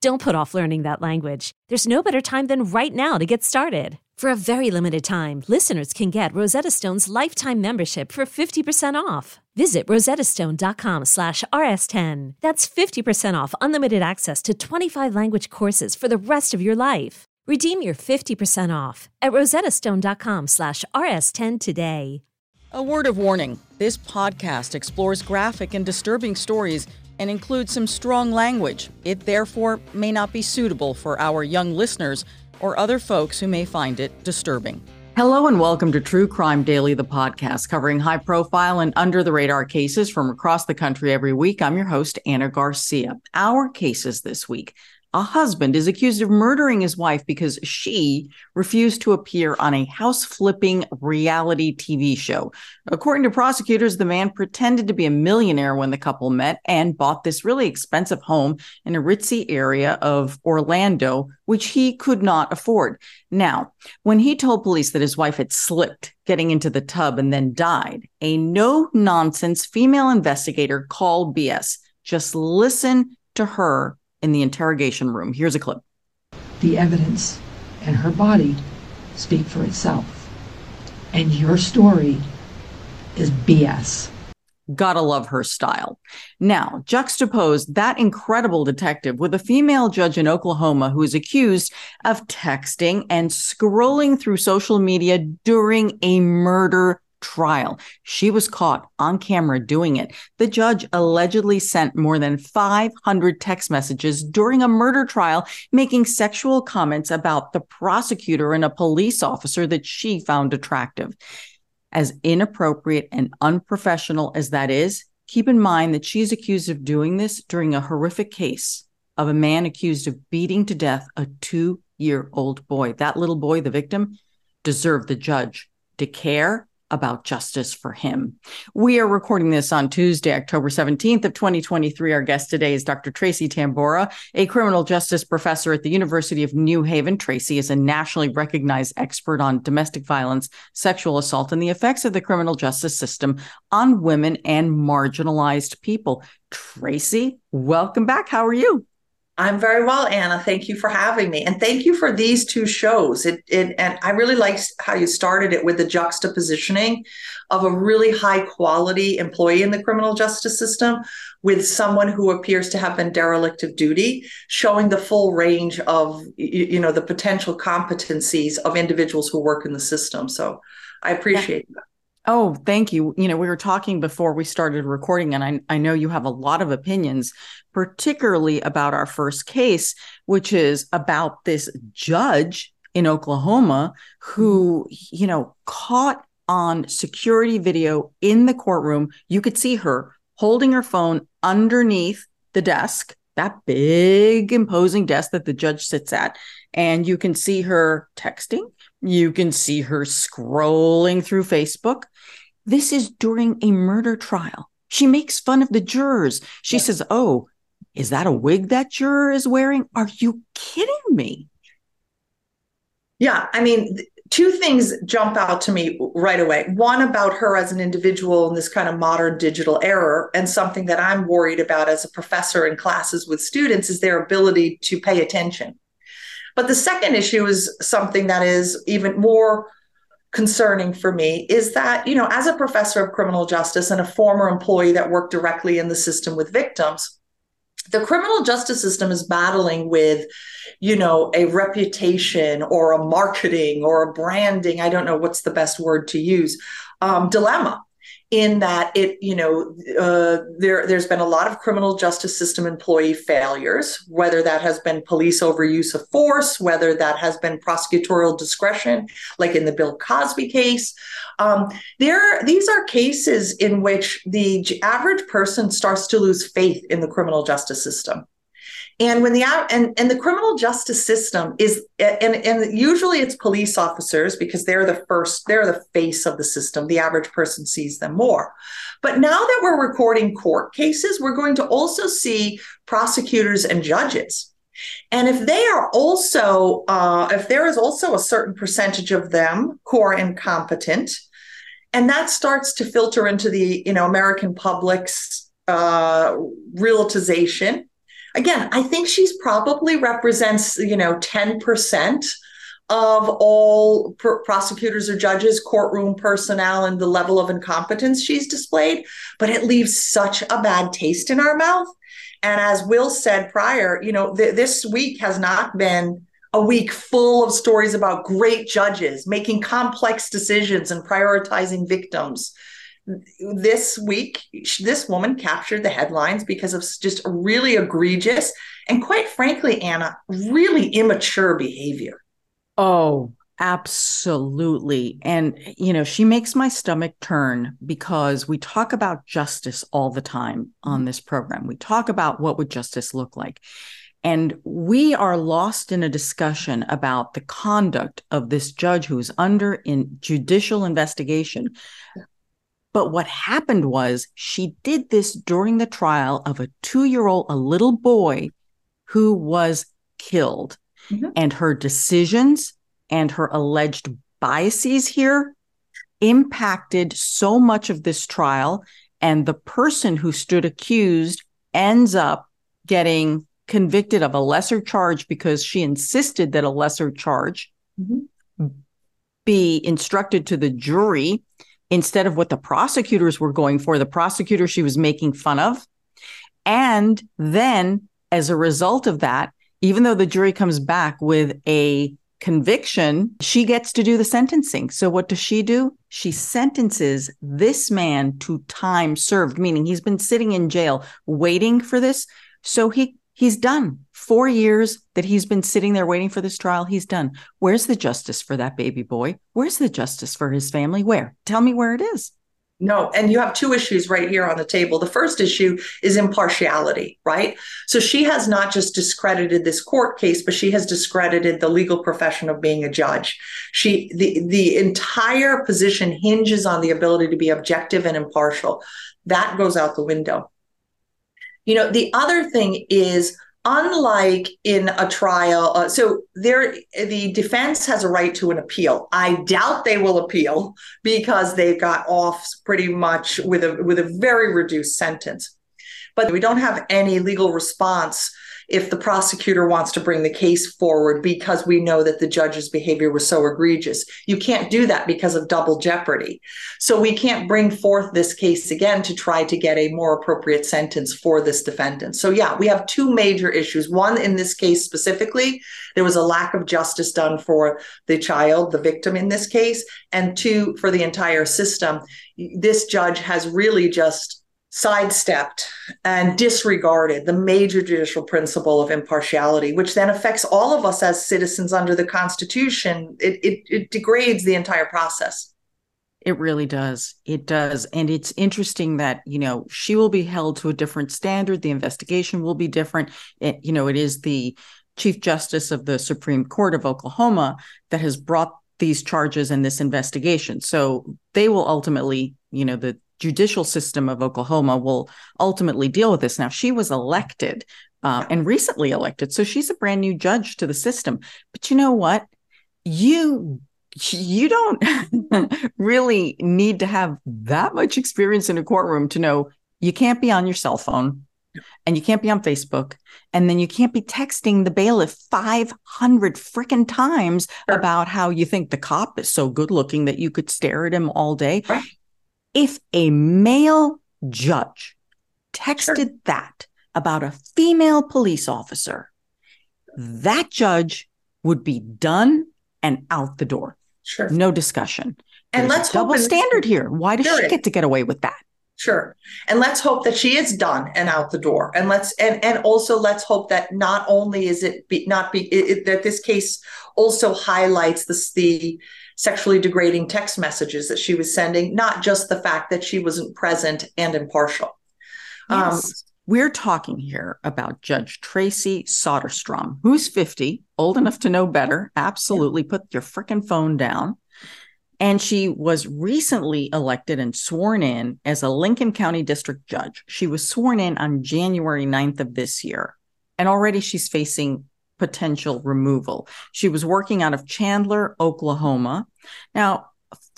Don't put off learning that language. There's no better time than right now to get started. For a very limited time, listeners can get Rosetta Stone's lifetime membership for 50% off. Visit rosettastone.com slash rs10. That's 50% off unlimited access to 25 language courses for the rest of your life. Redeem your 50% off at rosettastone.com slash rs10 today. A word of warning. This podcast explores graphic and disturbing stories and includes some strong language. It therefore may not be suitable for our young listeners or other folks who may find it disturbing. Hello and welcome to True Crime Daily, the podcast covering high profile and under the radar cases from across the country every week. I'm your host, Ana Garcia. Our cases this week a husband is accused of murdering his wife because she refused to appear on a house flipping reality TV show. According to prosecutors, the man pretended to be a millionaire when the couple met and bought this really expensive home in a ritzy area of Orlando, which he could not afford. Now, when he told police that his wife had slipped getting into the tub and then died, a no nonsense female investigator called BS. Just listen to her in the interrogation room. Here's a clip. The evidence and her body speak for itself. And your story is BS. Gotta love her style. Now, juxtapose that incredible detective with a female judge in Oklahoma who is accused of texting and scrolling through social media during a murder trial. She was caught on camera doing it. The judge allegedly sent more than 500 text messages during a murder trial, making sexual comments about the prosecutor and a police officer that she found attractive. As inappropriate and unprofessional as that is, keep in mind that she's accused of doing this during a horrific case of a man accused of beating to death a two year old boy. That little boy, the victim, deserved the judge to care about justice for him. We are recording this on Tuesday, October 17th of 2023. Our guest today is Dr. Tracy Tamborra, a criminal justice professor at the University of New Haven. Tracy is a nationally recognized expert on domestic violence, sexual assault, and the effects of the criminal justice system on women and marginalized people. Tracy, welcome back. How are you? I'm very well, Ana. Thank you for having me, and thank you for these two shows. It, it and I really liked how you started it with the juxtapositioning of a really high quality employee in the criminal justice system with someone who appears to have been derelict of duty, showing the full range of you know the potential competencies of individuals who work in the system. So I appreciate yeah. that. Oh, thank you. You know, we were talking before we started recording, and I, I know you have a lot of opinions, particularly about our first case, which is about this judge in Oklahoma who, mm-hmm. you know, caught on security video in the courtroom. You could see her holding her phone underneath the desk, that big, imposing desk that the judge sits at. And you can see her texting you can see her scrolling through Facebook. This is during a murder trial. She makes fun of the jurors. She yes. says, Oh, is that a wig that juror is wearing? Are you kidding me? Yeah. I mean, two things jump out to me right away. One about her as an individual in this kind of modern digital era, and something that I'm worried about as a professor in classes with students is their ability to pay attention. But the second issue is something that is even more concerning for me is that, you know, as a professor of criminal justice and a former employee that worked directly in the system with victims, the criminal justice system is battling with you know a reputation or a marketing or a branding i don't know what's the best word to use um, dilemma in that it, you know, uh, there there's been a lot of criminal justice system employee failures, whether that has been police overuse of force, whether that has been prosecutorial discretion, like in the Bill Cosby case. Um, there, these are cases in which the average person starts to lose faith in the criminal justice system. And when the and and the criminal justice system is and and usually it's police officers because they're the first they're the face of the system. The average person sees them more. But now that we're recording court cases, we're going to also see prosecutors and judges. And if they are also, uh, if there is also a certain percentage of them who are incompetent, and that starts to filter into the, you know, American public's uh, realization again, I think she's probably represents, you know, 10% of all pr- prosecutors or judges, courtroom personnel, and the level of incompetence she's displayed, but it leaves such a bad taste in our mouth. And as Will said prior, you know, th- this week has not been a week full of stories about great judges making complex decisions and prioritizing victims this week, this woman captured the headlines because of just really egregious and, quite frankly, Ana, really immature behavior. Oh, absolutely. And, you know, she makes my stomach turn because we talk about justice all the time on mm-hmm. this program. We talk about what would justice look like. And we are lost in a discussion about the conduct of this judge who is under in judicial investigation but what happened was she did this during the trial of a two year old, a little boy who was killed. Mm-hmm. And her decisions and her alleged biases here impacted so much of this trial. And the person who stood accused ends up getting convicted of a lesser charge because she insisted that a lesser charge mm-hmm. be instructed to the jury instead of what the prosecutors were going for, the prosecutor she was making fun of. And then, as a result of that, even though the jury comes back with a conviction, she gets to do the sentencing. So, what does she do? She sentences this man to time served, meaning he's been sitting in jail waiting for this. So, he He's done. Four years that he's been sitting there waiting for this trial, he's done. Where's the justice for that baby boy? Where's the justice for his family? Where? Tell me where it is. No, and you have two issues right here on the table. The first issue is impartiality, right? So she has not just discredited this court case, but she has discredited the legal profession of being a judge. She the the entire position hinges on the ability to be objective and impartial. That goes out the window. You know, the other thing is unlike in a trial uh, so there the defense has a right to an appeal. I doubt they will appeal because they got off pretty much with a with a very reduced sentence. But we don't have any legal response if the prosecutor wants to bring the case forward because we know that the judge's behavior was so egregious. You can't do that because of double jeopardy. So we can't bring forth this case again to try to get a more appropriate sentence for this defendant. So, yeah, we have two major issues. One, in this case specifically, there was a lack of justice done for the child, the victim in this case. And two, for the entire system. This judge has really just sidestepped and disregarded the major judicial principle of impartiality, which then affects all of us as citizens under the Constitution. It, it, it, degrades the entire process. It really does. It does. And it's interesting that, you know, she will be held to a different standard. The investigation will be different. It, you know, it is the Chief Justice of the Supreme Court of Oklahoma that has brought these charges and this investigation. So they will ultimately, you know, the judicial system of Oklahoma will ultimately deal with this. Now, she was elected uh, and recently elected, so she's a brand new judge to the system. But you know what? You you don't really need to have that much experience in a courtroom to know you can't be on your cell phone and you can't be on Facebook and then you can't be texting the bailiff 500 freaking times sure. about how you think the cop is so good looking that you could stare at him all day. Right. If a male judge texted sure. that about a female police officer, that judge would be done and out the door. Sure. No discussion. And There's let's double standard here. Why does she get to get away with that? Sure. And let's hope that she is done and out the door. And let's and and also let's hope that not only is it be not be it, it- that this case also highlights this the sexually degrading text messages that she was sending, not just the fact that she wasn't present and impartial. Um, We're talking here about Judge Traci Soderstrom, who's 50, old enough to know better. Absolutely. Put your freaking phone down. And she was recently elected and sworn in as a Lincoln County District Judge. She was sworn in on January 9th of this year. And already she's facing potential removal. She was working out of Chandler, Oklahoma. Now,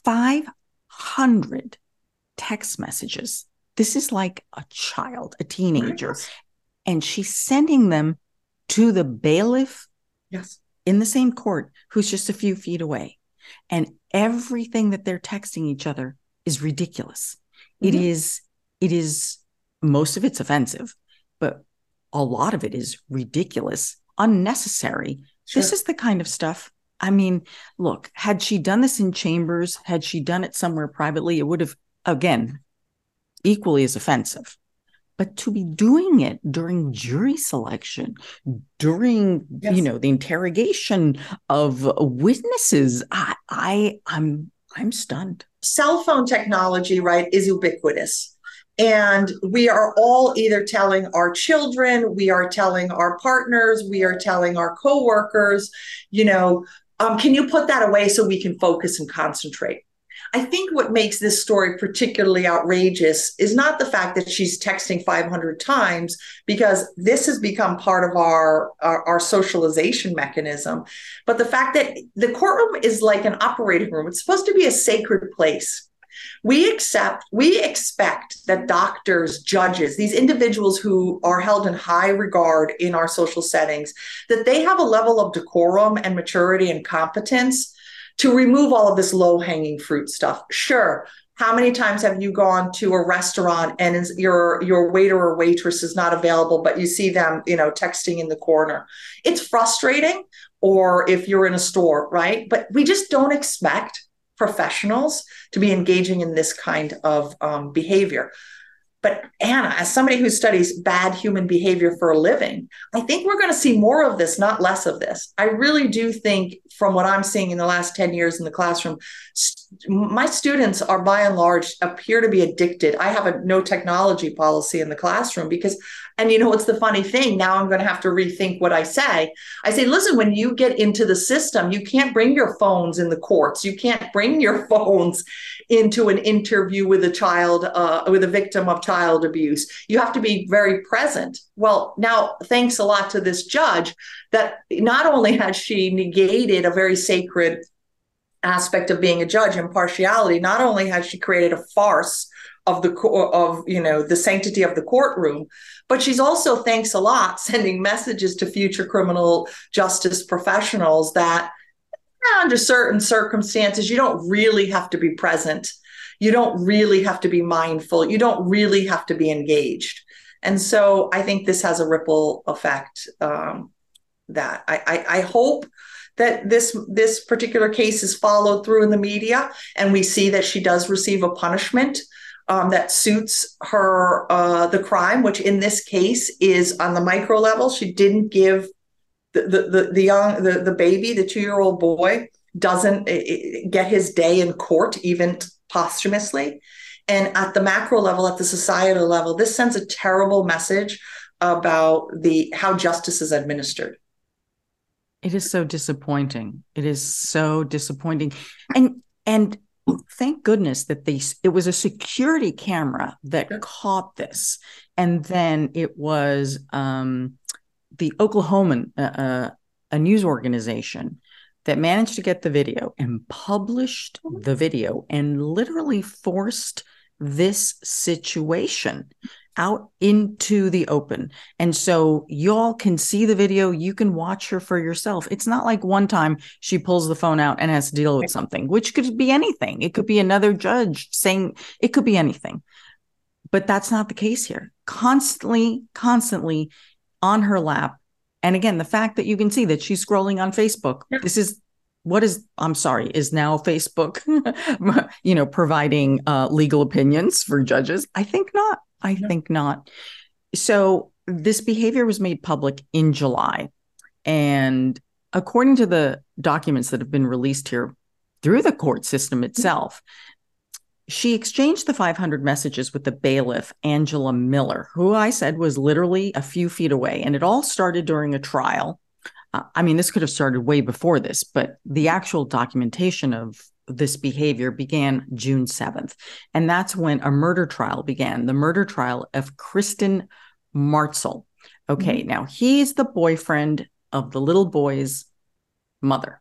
500 text messages. This is like a child, a teenager. And she's sending them to the bailiff Yes. in the same court who's just a few feet away. And everything that they're texting each other is ridiculous. It Mhm. is, it is, most of it's offensive, but a lot of it is ridiculous, unnecessary. This is the kind of stuff. I mean, look, had she done this in chambers, had she done it somewhere privately, it would have, again, equally as offensive. But to be doing it during jury selection, during Yes. you know the interrogation of witnesses, I, I I'm I'm stunned. cell phone technology, right, is ubiquitous. And we are all either telling our children, we are telling our partners, we are telling our coworkers, you know, um, can you put that away so we can focus and concentrate? I think what makes this story particularly outrageous is not the fact that she's texting 500 times, because this has become part of our, our, our socialization mechanism, but the fact that the courtroom is like an operating room. It's supposed to be a sacred place. We accept, we expect that doctors, judges, these individuals who are held in high regard in our social settings, that they have a level of decorum and maturity and competence to remove all of this low hanging fruit stuff. Sure. How many times have you gone to a restaurant and your your waiter or waitress is not available, but you see them, you know, texting in the corner? It's frustrating. Or if you're in a store, right? But we just don't expect professionals to be engaging in this kind of um, behavior. But Ana, as somebody who studies bad human behavior for a living, I think we're going to see more of this, not less of this. I really do think, from what I'm seeing in the last 10 years in the classroom, st- my students are by and large appear to be addicted. I have a no technology policy in the classroom because, and you know, what's the funny thing? Now I'm going to have to rethink what I say. I say, listen, when you get into the system, you can't bring your phones in the courts. You can't bring your phones into an interview with a child, uh, with a victim of child abuse. You have to be very present. Well, now, thanks a lot to this judge that not only has she negated a very sacred aspect of being a judge, impartiality, not only has she created a farce of the of you know the sanctity of the courtroom but she's also thanks a lot sending messages to future criminal justice professionals that under certain circumstances, you don't really have to be present. You don't really have to be mindful. You don't really have to be engaged. And so I think this has a ripple effect um, that I, I, I hope that this this particular case is followed through in the media and we see that she does receive a punishment um, that suits her uh, the crime which in this case is on the micro level she didn't give the the the, the young the, the baby the two year old boy doesn't get his day in court even posthumously and at the macro level at the societal level this sends a terrible message about the how justice is administered It is so disappointing. It is so disappointing. And and thank goodness that they it was a security camera that caught this. And then it was um the Oklahoman uh, uh, a news organization that managed to get the video and published the video and literally forced this situation out into the open. And so y'all can see the video, you can watch her for yourself. It's not like one time she pulls the phone out and has to deal with something, which could be anything. It could be another judge saying it could be anything. But that's not the case here. Constantly, constantly on her lap. And again, the fact that you can see that she's scrolling on Facebook. Yeah. This is what is i'm sorry is now facebook you know providing uh, legal opinions for judges i think not i no. think not so this behavior was made public in july and according to the documents that have been released here through the court system itself she exchanged the 500 messages with the bailiff angela miller who i said was literally a few feet away and it all started during a trial I mean, this could have started way before this, but the actual documentation of this behavior began June 7th. And that's when a murder trial began the murder trial of Kristen Martzel. Okay, mm-hmm. now he's the boyfriend of the little boy's mother.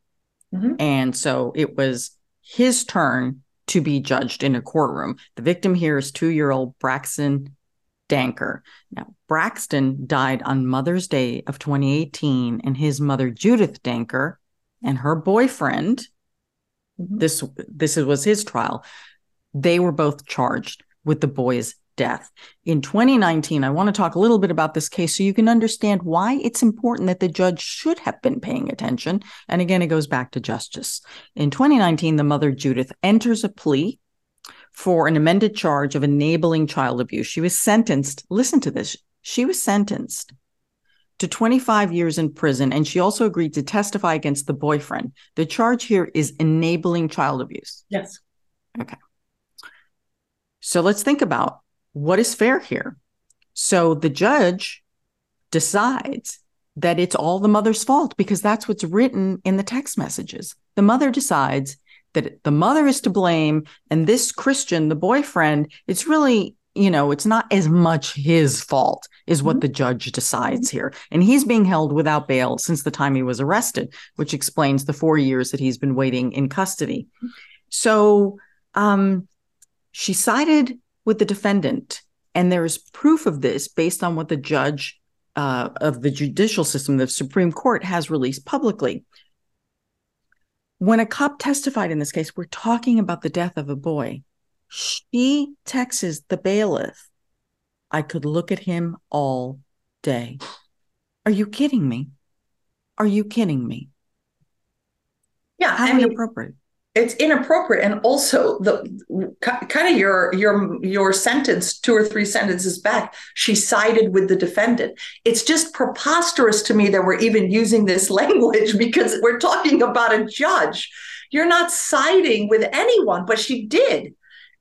Mm-hmm. And so it was his turn to be judged in a courtroom. The victim here is two year old Braxton Danker. Now, Braxton died on Mother's Day of 2018, and his mother, Judith Danker, and her boyfriend, mm-hmm. this this was his trial. They were both charged with the boy's death. In 2019, I want to talk a little bit about this case so you can understand why it's important that the judge should have been paying attention. And again, it goes back to justice. In 2019, the mother, Judith, enters a plea for an amended charge of enabling child abuse. She was sentenced, listen to this, she was sentenced to 25 years in prison, and she also agreed to testify against the boyfriend. The charge here is enabling child abuse. Yes. Okay. So let's think about what is fair here. So the judge decides that it's all the mother's fault because that's what's written in the text messages. The mother decides that the mother is to blame and this Christian, the boyfriend, it's really, you know, it's not as much his fault is what mm-hmm. the judge decides mm-hmm. here. And he's being held without bail since the time he was arrested, which explains the 4 years that he's been waiting in custody. So, um she sided with the defendant and there is proof of this based on what the judge uh, of the judicial system, the Supreme Court, has released publicly. When a cop testified in this case, we're talking about the death of a boy. She texts the bailiff, I could look at him all day. Are you kidding me? Are you kidding me? Yeah, How I mean, inappropriate it's inappropriate. And also the kind of your your your sentence two or three sentences back she sided with the defendant. It's just preposterous to me that we're even using this language because we're talking about a judge. You're not siding with anyone but she did.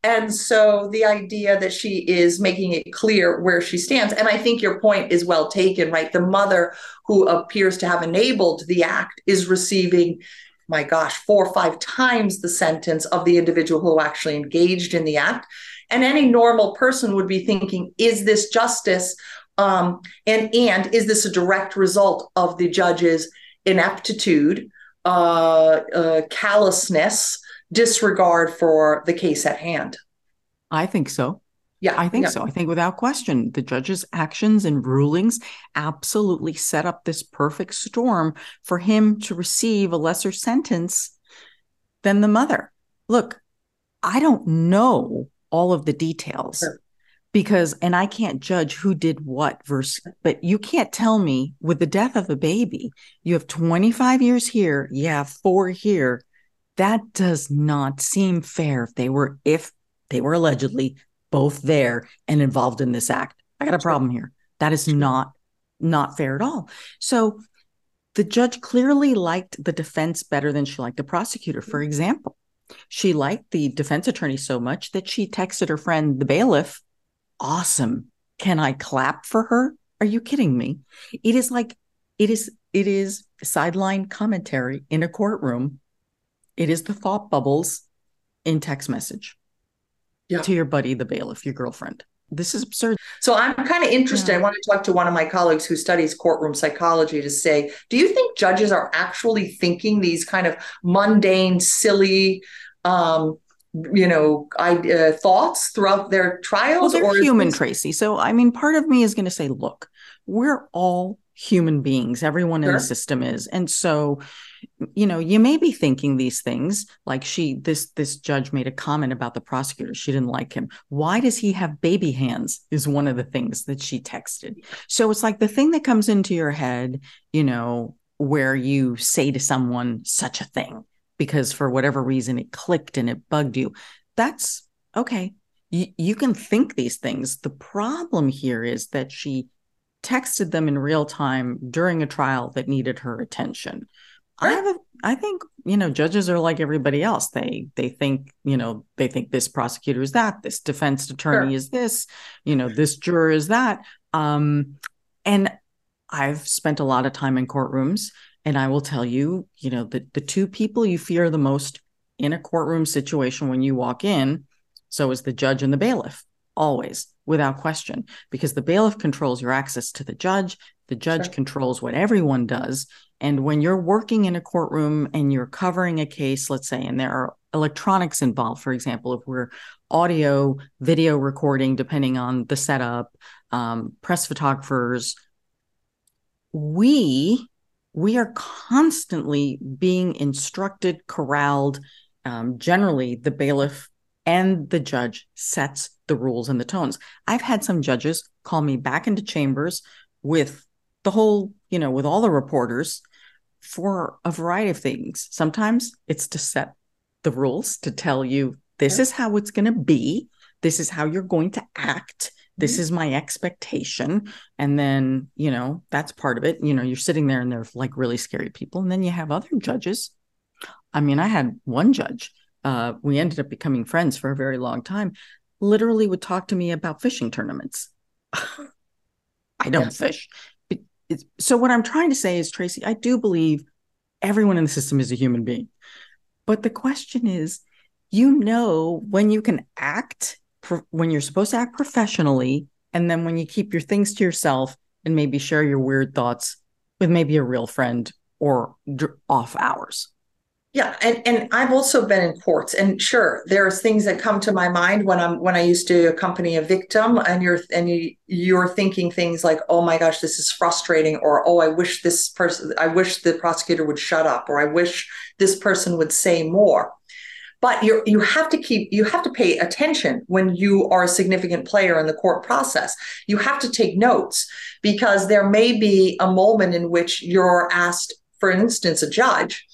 And so the idea that she is making it clear where she stands and i think your point is well taken right? The mother who appears to have enabled the act is receiving my gosh, four or five times the sentence of the individual who actually engaged in the act. And any normal person would be thinking, is this justice? Um, and and is this a direct result of the judge's ineptitude, uh, uh, callousness, disregard for the case at hand? I think so. Yeah, I think yeah. so. I think without question, the judge's actions and rulings absolutely set up this perfect storm for him to receive a lesser sentence than the mother. Look, I don't know all of the details sure. because, and I can't judge who did what versus, but you can't tell me with the death of a baby, you have 25 years here, you have four here. That does not seem fair if they were, if they were allegedly both there and involved in this act. I got a problem here. That is not not fair at all. So the judge clearly liked the defense better than she liked the prosecutor. For example, she liked the defense attorney so much that she texted her friend, the bailiff, Awesome. Can I clap for her? Are you kidding me? It is like, it is, it is sideline commentary in a courtroom. It is the thought bubbles in text message yeah. to your buddy, the bailiff, your girlfriend. This is absurd. So I'm kind of interested. Yeah. I want to talk to one of my colleagues who studies courtroom psychology to say, do you think judges are actually thinking these kind of mundane, silly, um, you know, uh, thoughts throughout their trials? Well, they're human, this- Tracy. So, I mean, part of me is going to say, look, we're all human beings. Everyone sure. in the system is. And so you know you may be thinking these things like she this this judge made a comment about the prosecutor she didn't like him why does he have baby hands is one of the things that she texted so it's like the thing that comes into your head you know where you say to someone such a thing because for whatever reason it clicked and it bugged you. That's okay. You, you can think these things. The problem here is that she texted them in real time during a trial that needed her attention. I have a, I think, you know, judges are like everybody else. They they think, you know, they think this prosecutor is that, this defense attorney sure. is this, you know, this juror is that. Um, and I've spent a lot of time in courtrooms, and I will tell you, you know, the the two people you fear the most in a courtroom situation when you walk in, so is the judge and the bailiff, always without question, because the bailiff controls your access to the judge. The judge sure. controls what everyone does. And when you're working in a courtroom and you're covering a case, let's say, and there are electronics involved, for example, if we're audio, video recording, depending on the setup, um, press photographers, we we are constantly being instructed, corralled. Um, generally, the bailiff and the judge sets the rules and the tones. I've had some judges call me back into chambers with the whole, you know, with all the reporters for a variety of things. Sometimes it's to set the rules, to tell you this is how it's going to be, this is how you're going to act. This mm-hmm. is my expectation. And then, you know, that's part of it. You know, you're sitting there and they're like really scary people. And then you have other judges. I mean, I had one judge, uh, we ended up becoming friends for a very long time, literally would talk to me about fishing tournaments. I don't yes. fish so what I'm trying to say is, Tracy, I do believe everyone in the system is a human being. But the question is, you know, when you can act, when you're supposed to act professionally, and then when you keep your things to yourself and maybe share your weird thoughts with maybe a real friend or off hours. Yeah, and and I've also been in courts, and sure, there's things that come to my mind when I'm when I used to accompany a victim, and you're and you you're thinking things like, oh my gosh, this is frustrating, or oh, I wish this person, I wish the prosecutor would shut up, or I wish this person would say more. But you you have to keep you have to pay attention when you are a significant player in the court process. You have to take notes because there may be a moment in which you're asked, for instance, a judge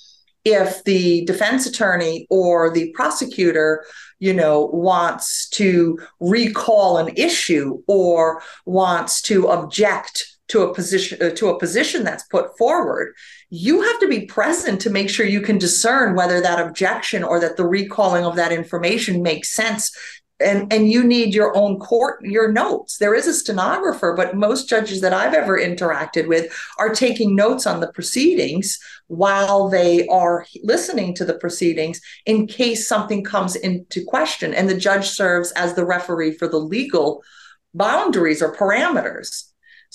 if the defense attorney or the prosecutor you know wants to recall an issue or wants to object to a position uh, to a position that's put forward you have to be present to make sure you can discern whether that objection or that the recalling of that information makes sense and and you need your own court your notes. There is a stenographer but most judges that i've ever interacted with are taking notes on the proceedings while they are listening to the proceedings in case something comes into question. And the judge serves as the referee for the legal boundaries or parameters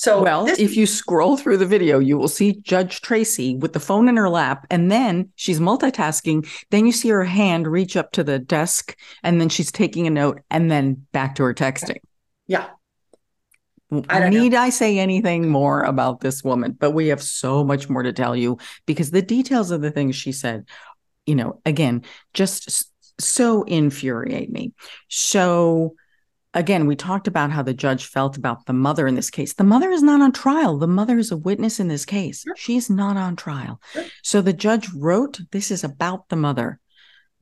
so, well, this- if you scroll through the video, you will see Judge Tracy with the phone in her lap, and then she's multitasking. Then you see her hand reach up to the desk, and then she's taking a note, and then back to her texting. Yeah. I Need know. I say anything more about this woman? But we have so much more to tell you because the details of the things she said, you know, again, just so infuriate me. So again, we talked about how the judge felt about the mother in this case. The mother is not on trial. The mother is a witness in this case. Sure. She's not on trial. Sure. So the judge wrote, This is about the mother,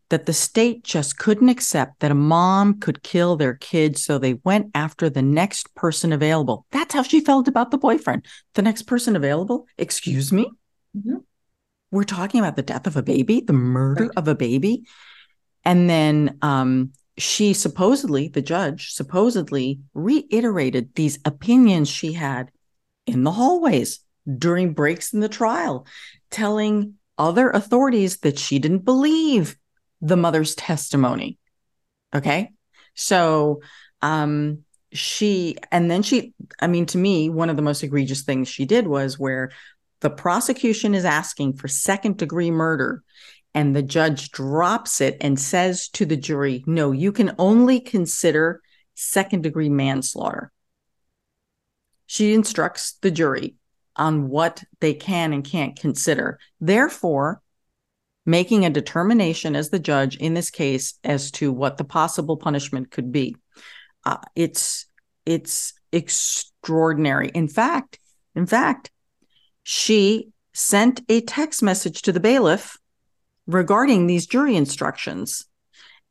that the state just couldn't accept that a mom could kill their kids. So they went after the next person available. That's how she felt about the boyfriend. The next person available? Excuse me? Mm-hmm. We're talking about the death of a baby, the murder right. of a baby. And then um, she supposedly, the judge supposedly reiterated these opinions she had in the hallways during breaks in the trial, telling other authorities that she didn't believe the mother's testimony. Okay. So, um, she, and then she, I mean, to me, one of the most egregious things she did was where the prosecution is asking for second degree murder and the judge drops it and says to the jury, no, you can only consider second degree manslaughter. She instructs the jury on what they can and can't consider. Therefore, making a determination as the judge in this case as to what the possible punishment could be. Uh, it's it's extraordinary. In fact, in fact, she sent a text message to the bailiff regarding these jury instructions.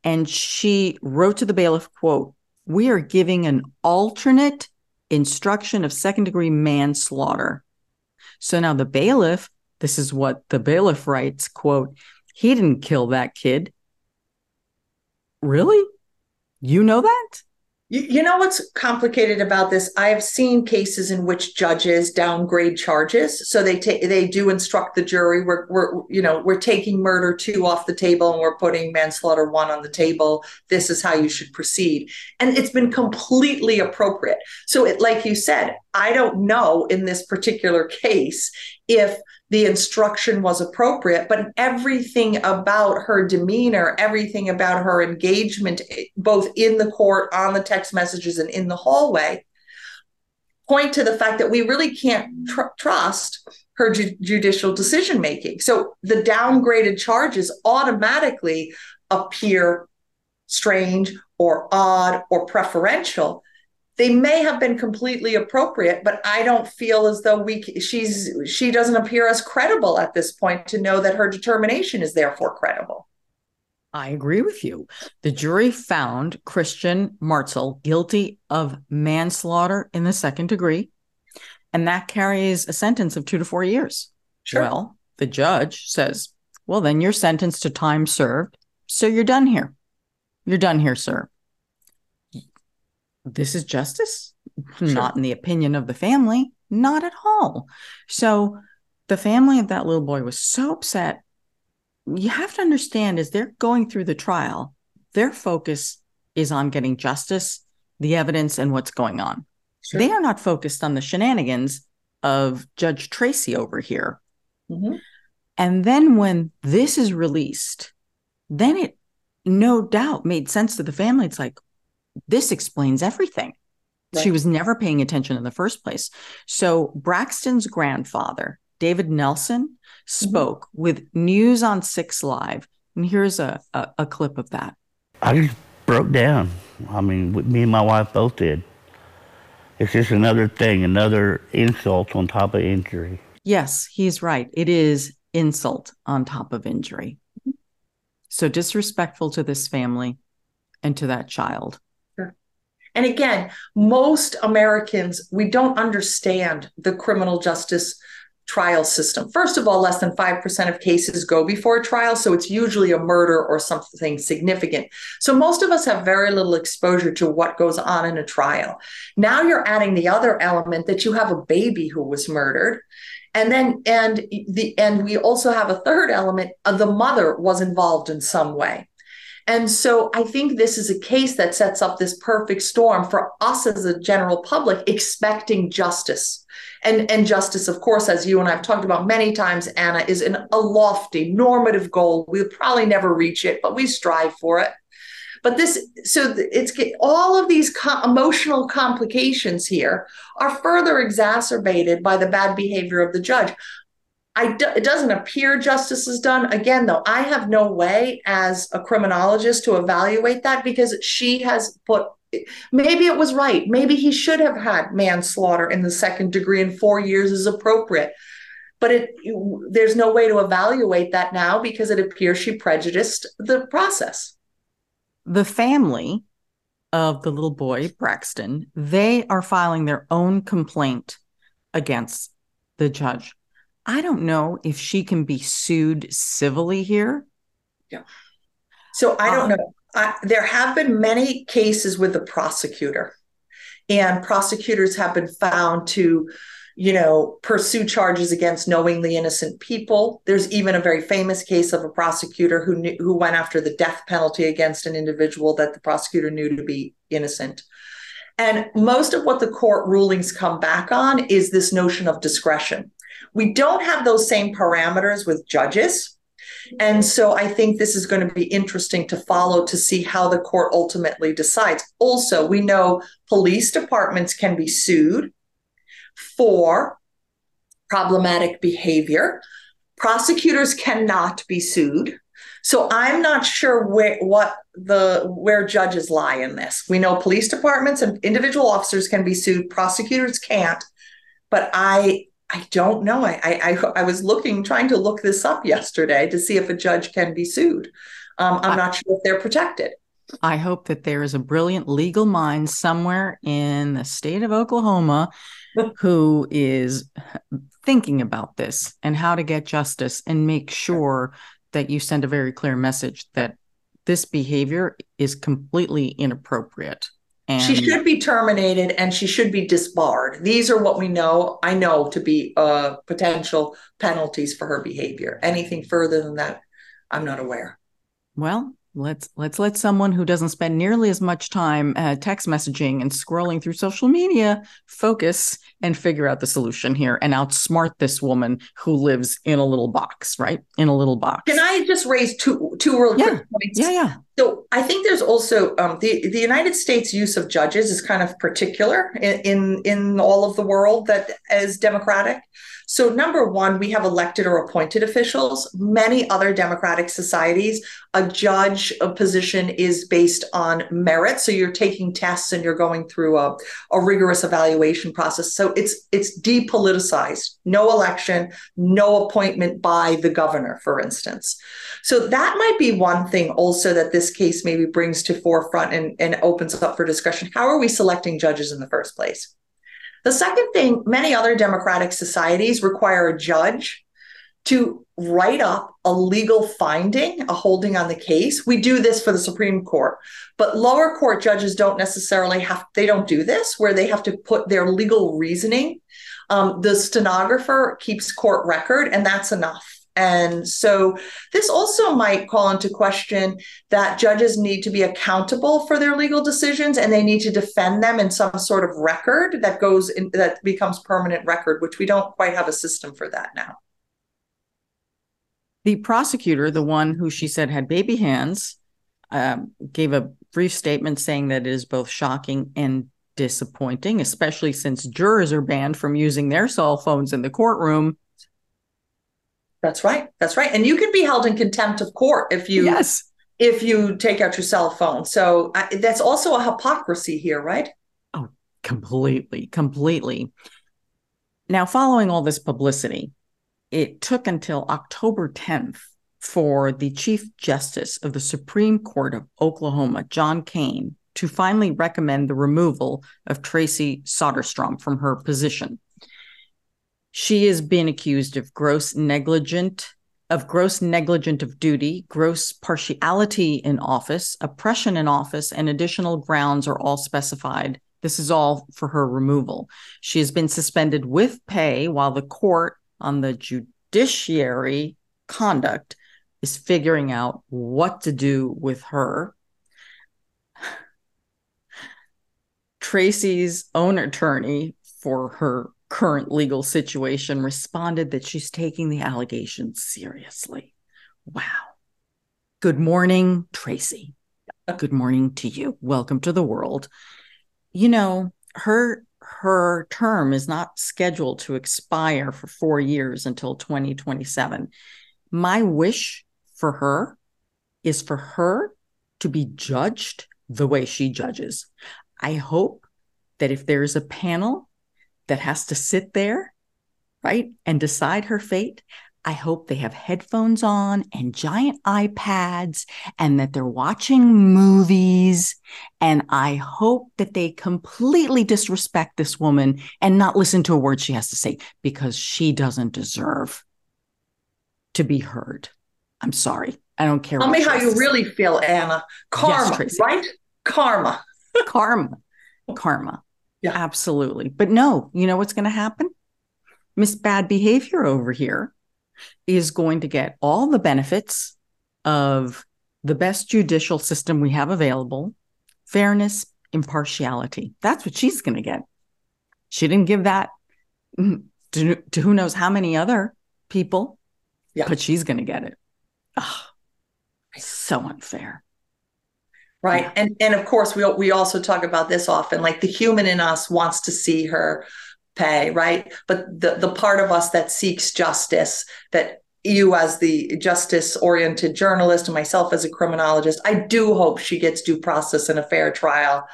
And she wrote to the bailiff, quote, we are giving an alternate instruction of second degree manslaughter. So now the bailiff, this is what the bailiff writes, quote, he didn't kill that kid. Really? You know that? You, know what's complicated about this? I have seen cases in which judges downgrade charges, so they take they do instruct the jury. We're we're you know we're taking murder two off the table and we're putting manslaughter one on the table. This is how you should proceed, and it's been completely appropriate. So, it, like you said, I don't know in this particular case if the instruction was appropriate, but everything about her demeanor, everything about her engagement, both in the court, on the text messages, and in the hallway, point to the fact that we really can't tr- trust her ju- judicial decision making. So the downgraded charges automatically appear strange or odd or preferential they may have been completely appropriate but i don't feel as though we she's she doesn't appear as credible at this point to know that her determination is therefore credible I agree with you. The jury found Christian Martzel guilty of manslaughter in the second degree, and that carries a sentence of two to four years. Sure. Well, the judge says, well, then you're sentenced to time served. So you're done here. You're done here, sir this is justice? Sure. not in the opinion of the family? Not at all. So the family of that little boy was so upset. You have to understand as they're going through the trial their focus is on getting justice the evidence and what's going on. Sure. they are not focused on the shenanigans of judge tracy over here. Mm-hmm. and then when this is released then it no doubt made sense to the family. It's like this explains everything. Right. She was never paying attention in the first place. So Braxton's grandfather, David Nelson, mm-hmm. spoke mm-hmm. with News on Six Live. And here's a, a, a clip of that. I just broke down. I mean, me and my wife both did. It's just another thing, another insult on top of injury. Yes, he's right. It is insult on top of injury. Mm-hmm. So disrespectful to this family and to that child. And again, most Americans, we don't understand the criminal justice trial system. First of all, less than 5% of cases go before a trial. So it's usually a murder or something significant. So most of us have very little exposure to what goes on in a trial. Now you're adding the other element that you have a baby who was murdered. And then, and the, and we also have a third element of the mother was involved in some way. And so I think this is a case that sets up this perfect storm for us as a general public expecting justice. And, and justice, of course, as you and I've talked about many times, Ana, is an, a lofty normative goal. We'll probably never reach it, but we strive for it. But this, so it's all of these co- emotional complications here are further exacerbated by the bad behavior of the judge. I do, it doesn't appear justice is done. Again, though, I have no way as a criminologist to evaluate that because she has put maybe it was right. Maybe he should have had manslaughter in the second degree and four years is appropriate. But it, there's no way to evaluate that now because it appears she prejudiced the process. The family of the little boy, Braxton, they are filing their own complaint against the judge. I don't know if she can be sued civilly here. Yeah. So I don't uh, know. I, there have been many cases with the prosecutor, and prosecutors have been found to, you know, pursue charges against knowingly innocent people. There's even a very famous case of a prosecutor who knew, who went after the death penalty against an individual that the prosecutor knew to be innocent. And most of what the court rulings come back on is this notion of discretion. We don't have those same parameters with judges. And so I think this is going to be interesting to follow to see how the court ultimately decides. Also, we know police departments can be sued for problematic behavior. Prosecutors cannot be sued. So I'm not sure where what the where judges lie in this. We know police departments and individual officers can be sued, prosecutors can't. But I I don't know. I, I I was looking, trying to look this up yesterday to see if a judge can be sued. Um, I'm not sure if they're protected. I hope that there is a brilliant legal mind somewhere in the state of Oklahoma who is thinking about this and how to get justice and make sure that you send a very clear message that this behavior is completely inappropriate. And she should be terminated and she should be disbarred. These are what we know, I know to be uh, potential penalties for her behavior. Anything further than that, I'm not aware. Well, let's let's let someone who doesn't spend nearly as much time uh, text messaging and scrolling through social media focus and figure out the solution here and outsmart this woman who lives in a little box right in a little box can i just raise two two real yeah. quick points yeah yeah so i think there's also um, the the united states use of judges is kind of particular in, in in all of the world that is democratic so, number one, we have elected or appointed officials. Many other democratic societies, a judge a position is based on merit. So, you're taking tests and you're going through a, a rigorous evaluation process. So, it's it's depoliticized. No election, no appointment by the governor, for instance. So, that might be one thing also that this case maybe brings to forefront and, and opens up for discussion. How are we selecting judges in the first place? The second thing, many other democratic societies require a judge to write up a legal finding, a holding on the case. We do this for the Supreme Court, but lower court judges don't necessarily have, they don't do this where they have to put their legal reasoning. Um, the stenographer keeps court record, and that's enough. And so this also might call into question that judges need to be accountable for their legal decisions and they need to defend them in some sort of record that goes in that becomes permanent record, which we don't quite have a system for that now. The prosecutor, the one who she said had baby hands, um, gave a brief statement saying that it is both shocking and disappointing, especially since jurors are banned from using their cell phones in the courtroom that's right. That's right. And you can be held in contempt of court if you yes if you take out your cell phone. So uh, that's also a hypocrisy here, right? Oh, completely, completely. Now, following all this publicity, it took until October 10th for the Chief Justice of the Supreme Court of Oklahoma, John Kane, to finally recommend the removal of Traci Soderstrom from her position. She has been accused of gross negligent of gross negligent of duty, gross partiality in office, oppression in office, and additional grounds are all specified. This is all for her removal. She has been suspended with pay while the court on the judiciary conduct is figuring out what to do with her. Traci's own attorney for her current legal situation responded that she's taking the allegations seriously. Wow. Good morning, Tracy. Good morning to you. Welcome to the world. You know, her her term is not scheduled to expire for 4 years until 2027. My wish for her is for her to be judged the way she judges. I hope that if there's a panel that has to sit there, right, and decide her fate. I hope they have headphones on and giant iPads and that they're watching movies. And I hope that they completely disrespect this woman and not listen to a word she has to say because she doesn't deserve to be heard. I'm sorry. I don't care. Tell me how you really feel, Ana. Karma, yes, right? Karma. Karma. Karma. Yeah. Absolutely. But no, you know what's going to happen? Miss Bad Behavior over here is going to get all the benefits of the best judicial system we have available fairness, impartiality. That's what she's going to get. She didn't give that to, to, who knows how many other people, yeah. but she's going to get it. Oh, so unfair right. Yeah. and and of course we we also talk about this often like the human in us wants to see her pay right? But the the part of us that seeks justice that you as the justice oriented journalist and myself as a criminologist i do hope she gets due process and a fair trial.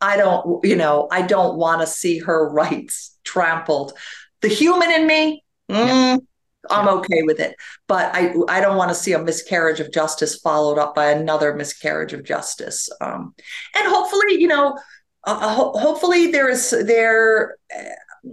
I don't you know i don't want to see her rights trampled. The human in me, mm, yeah. I'm okay with it. But I I don't want to see a miscarriage of justice followed up by another miscarriage of justice. Um, and hopefully, you know, uh, uh ho- hopefully there is there. Uh,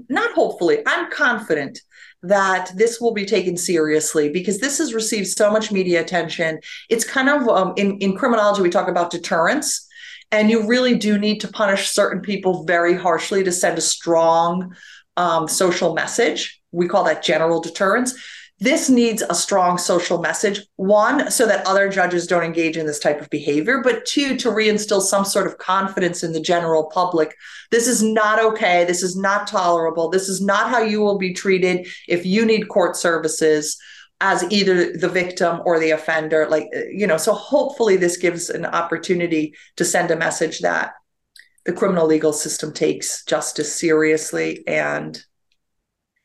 not hopefully. I'm confident that this will be taken seriously because this has received so much media attention. It's kind of um, in in criminology we talk about deterrence, and you really do need to punish certain people very harshly to send a strong um, social message. We call that general deterrence. This needs a strong social message. One, so that other judges don't engage in this type of behavior, but two, to reinstill some sort of confidence in the general public. This is not okay. This is not tolerable. This is not how you will be treated if you need court services as either the victim or the offender. Like, you know, so hopefully this gives an opportunity to send a message that the criminal legal system takes justice seriously and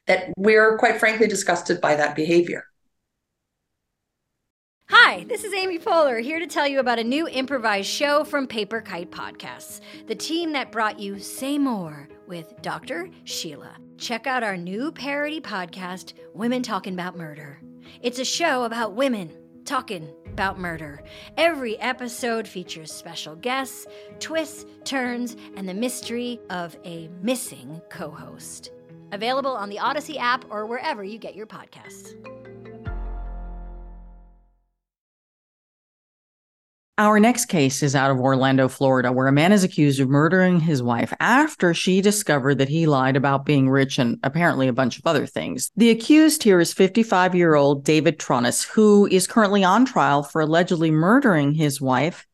that we're quite frankly disgusted by that behavior. Hi, this is Amy Poehler here to tell you about a new improvised show from Paper Kite Podcasts, the team that brought you Say More with Dr. Sheila. Check out our new parody podcast, Women Talking About Murder. It's a show about women talking about murder. Every episode features special guests, twists, turns, and the mystery of a missing co host. Available on the Audacy app or wherever you get your podcasts. Our next case is out of Orlando, Florida, where a man is accused of murdering his wife after she discovered that he lied about being rich and apparently a bunch of other things. The accused here is 55 year old David Tronnes, who is currently on trial for allegedly murdering his wife,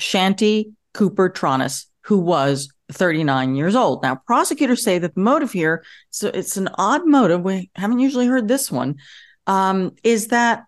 Shanti Cooper Tronnes, who was 39 years old. Now, prosecutors say that the motive here, so it's an odd motive. We haven't usually heard this one, um, is that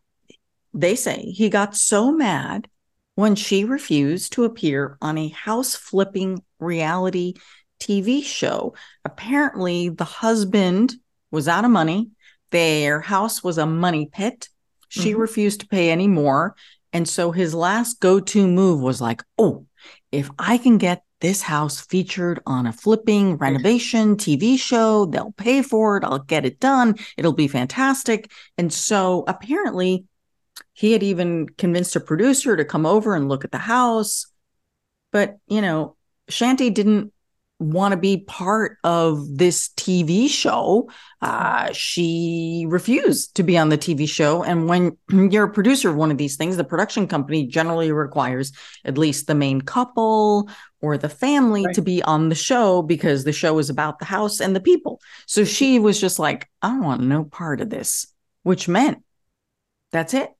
they say he got so mad when she refused to appear on a house flipping reality TV show. Apparently, the husband was out of money. Their house was a money pit. She mm-hmm. refused to pay any more. And so his last go to move was like, oh, if I can get this house featured on a flipping renovation TV show, they'll pay for it. I'll get it done. It'll be fantastic. And so apparently, he had even convinced a producer to come over and look at the house. But, you know, Shanti didn't want to be part of this TV show. Uh, she refused to be on the TV show. And when you're a producer of one of these things, the production company generally requires at least the main couple or the family right. to be on the show because the show is about the house and the people. So she was just like, I want no part of this, which meant that's it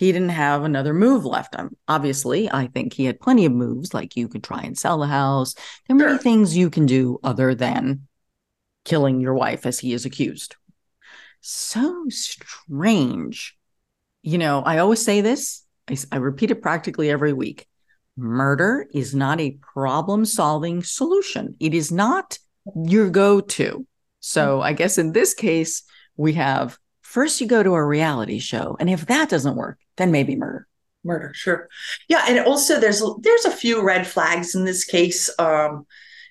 he didn't have another move left. Um, obviously, I think he had plenty of moves, like you could try and sell the house. There are sure. many things you can do other than killing your wife, as he is accused. So strange. You know, I always say this, I, I repeat it practically every week. Murder is not a problem solving solution, it is not your go to. So, mm-hmm. I guess in this case, we have first you go to a reality show and if that doesn't work then maybe murder. Murder sure. Yeah and also there's there's a few red flags in this case um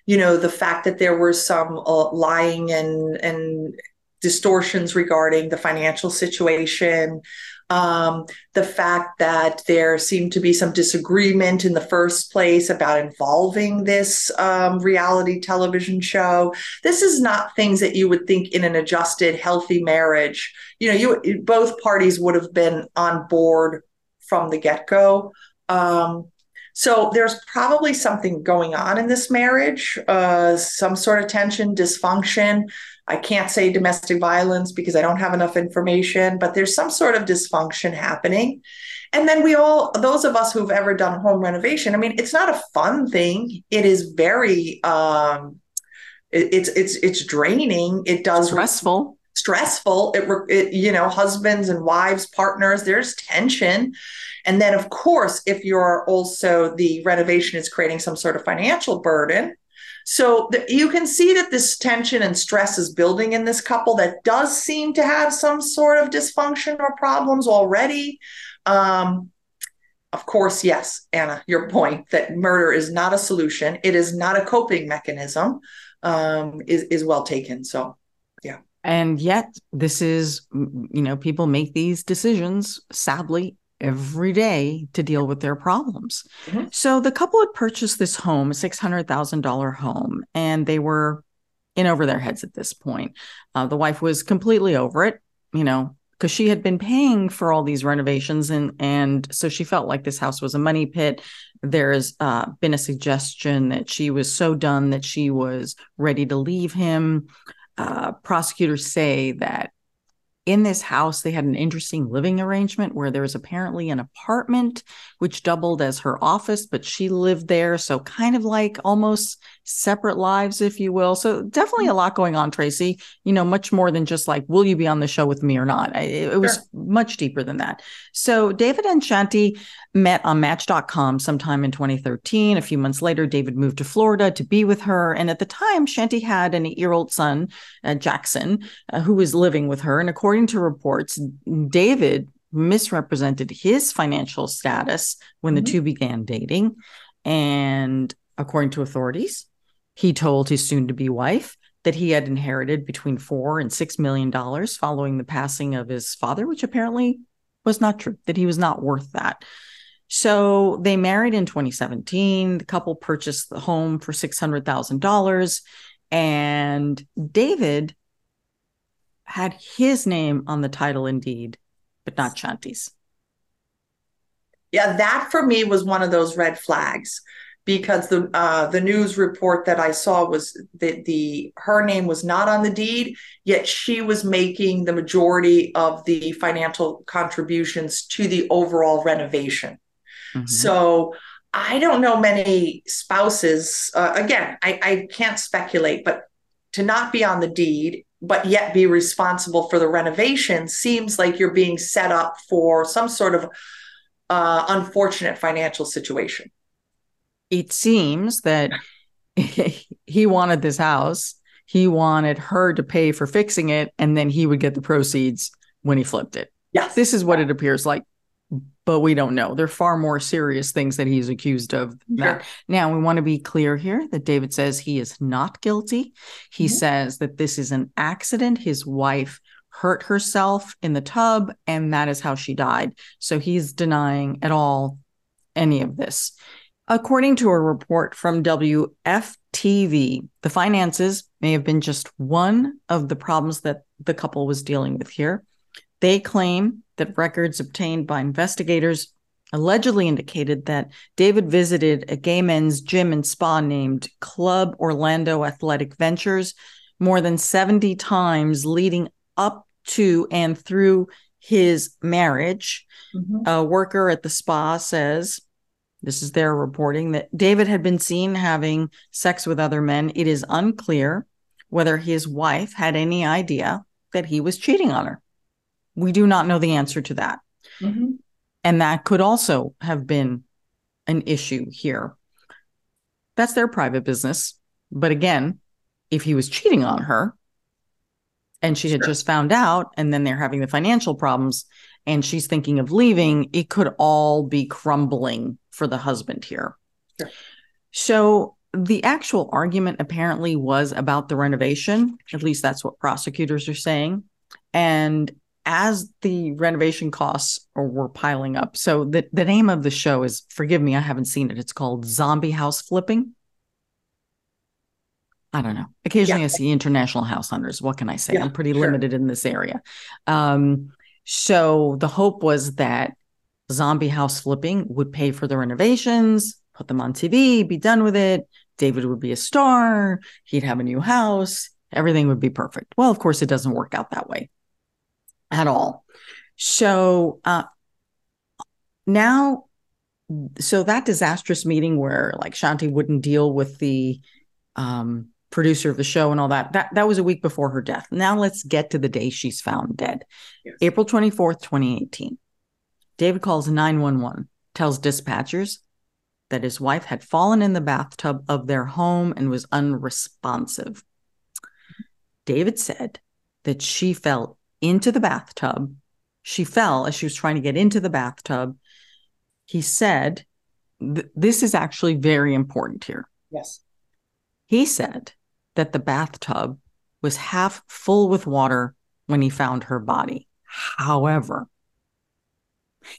you know the fact that there were some uh, lying and and distortions regarding the financial situation um, the fact that there seemed to be some disagreement in the first place about involving this um, reality television show. This is not things that you would think in an adjusted, healthy marriage. You know, you both parties would have been on board from the get go. Um, so there's probably something going on in this marriage, uh, some sort of tension, dysfunction. I can't say domestic violence because I don't have enough information, but there's some sort of dysfunction happening. And then we all, those of us who've ever done home renovation, I mean, it's not a fun thing. It is very, um, it, it's it's it's draining. It does stressful. Stressful. It, it you know, husbands and wives, partners. There's tension, and then of course, if you're also the renovation is creating some sort of financial burden, so the, you can see that this tension and stress is building in this couple that does seem to have some sort of dysfunction or problems already. Um, of course, yes, Ana, your point that murder is not a solution, it is not a coping mechanism, um, is, is well taken. So, yeah. And yet, this is, you know, people make these decisions, sadly, every day to deal with their problems. Mm-hmm. So the couple had purchased this home, a $600,000 home, and they were in over their heads at this point. Uh, the wife was completely over it, you know, because she had been paying for all these renovations and and so she felt like this house was a money pit there's uh, been a suggestion that she was so done that she was ready to leave him uh, prosecutors say that in this house, they had an interesting living arrangement where there was apparently an apartment which doubled as her office, but she lived there. So, kind of like almost separate lives, if you will. So, definitely a lot going on, Tracy. You know, much more than just like, will you be on the show with me or not? It, it was sure. much deeper than that. So, David and Shanti met on Match.com sometime in 2013. A few months later, David moved to Florida to be with her. And at the time, Shanti had an eight year old son, uh, Jackson, uh, who was living with her. And according to reports, David misrepresented his financial status when mm-hmm. the two began dating. And according to authorities, he told his soon to be wife that he had inherited between four and six million dollars following the passing of his father, which apparently was not true, that he was not worth that. So they married in 2017. The couple purchased the home for $600,000. And David had his name on the title and deed, but not Shanti's. Yeah, that for me was one of those red flags because the uh, the news report that I saw was that the her name was not on the deed, yet she was making the majority of the financial contributions to the overall renovation. Mm-hmm. So I don't know many spouses. Uh, again, I, I can't speculate, but to not be on the deed, but yet be responsible for the renovation seems like you're being set up for some sort of uh, unfortunate financial situation. It seems that he wanted this house. He wanted her to pay for fixing it, and then he would get the proceeds when he flipped it. Yes. This is what it appears like but we don't know. There are far more serious things that he's accused of. Sure. Now, we want to be clear here that David says he is not guilty. He mm-hmm. says that this is an accident. His wife hurt herself in the tub, and that is how she died. So he's denying at all any of this. According to a report from WFTV, the finances may have been just one of the problems that the couple was dealing with here. They claim that records obtained by investigators allegedly indicated that David visited a gay men's gym and spa named Club Orlando Athletic Ventures more than 70 times leading up to and through his marriage. Mm-hmm. A worker at the spa says, this is their reporting, that David had been seen having sex with other men. It is unclear whether his wife had any idea that he was cheating on her. We do not know the answer to that. Mm-hmm. And that could also have been an issue here. That's their private business. But again, if he was cheating on her and she had just found out, and then they're having the financial problems and she's thinking of leaving, it could all be crumbling for the husband here. Sure. So the actual argument apparently was about the renovation. At least that's what prosecutors are saying. And as the renovation costs were piling up. So the, the name of the show is forgive me, I haven't seen it. It's called Zombie House Flipping. I don't know. Occasionally yeah. I see international house hunters. What can I say? Yeah, I'm pretty sure. limited in this area. Um, so the hope was that zombie house flipping would pay for the renovations, put them on TV, be done with it. David would be a star. He'd have a new house. Everything would be perfect. Well, of course, it doesn't work out that way at all. So uh, now, so that disastrous meeting where like Shanti wouldn't deal with the um, producer of the show and all that, that that was a week before her death. Now let's get to the day she's found dead. Yes. April 24th, 2018. David calls 911, tells dispatchers that his wife had fallen in the bathtub of their home and was unresponsive. David said that she fell into the bathtub. She fell as she was trying to get into the bathtub. He said, This is actually very important here. Yes. He said that the bathtub was half full with water when he found her body. However,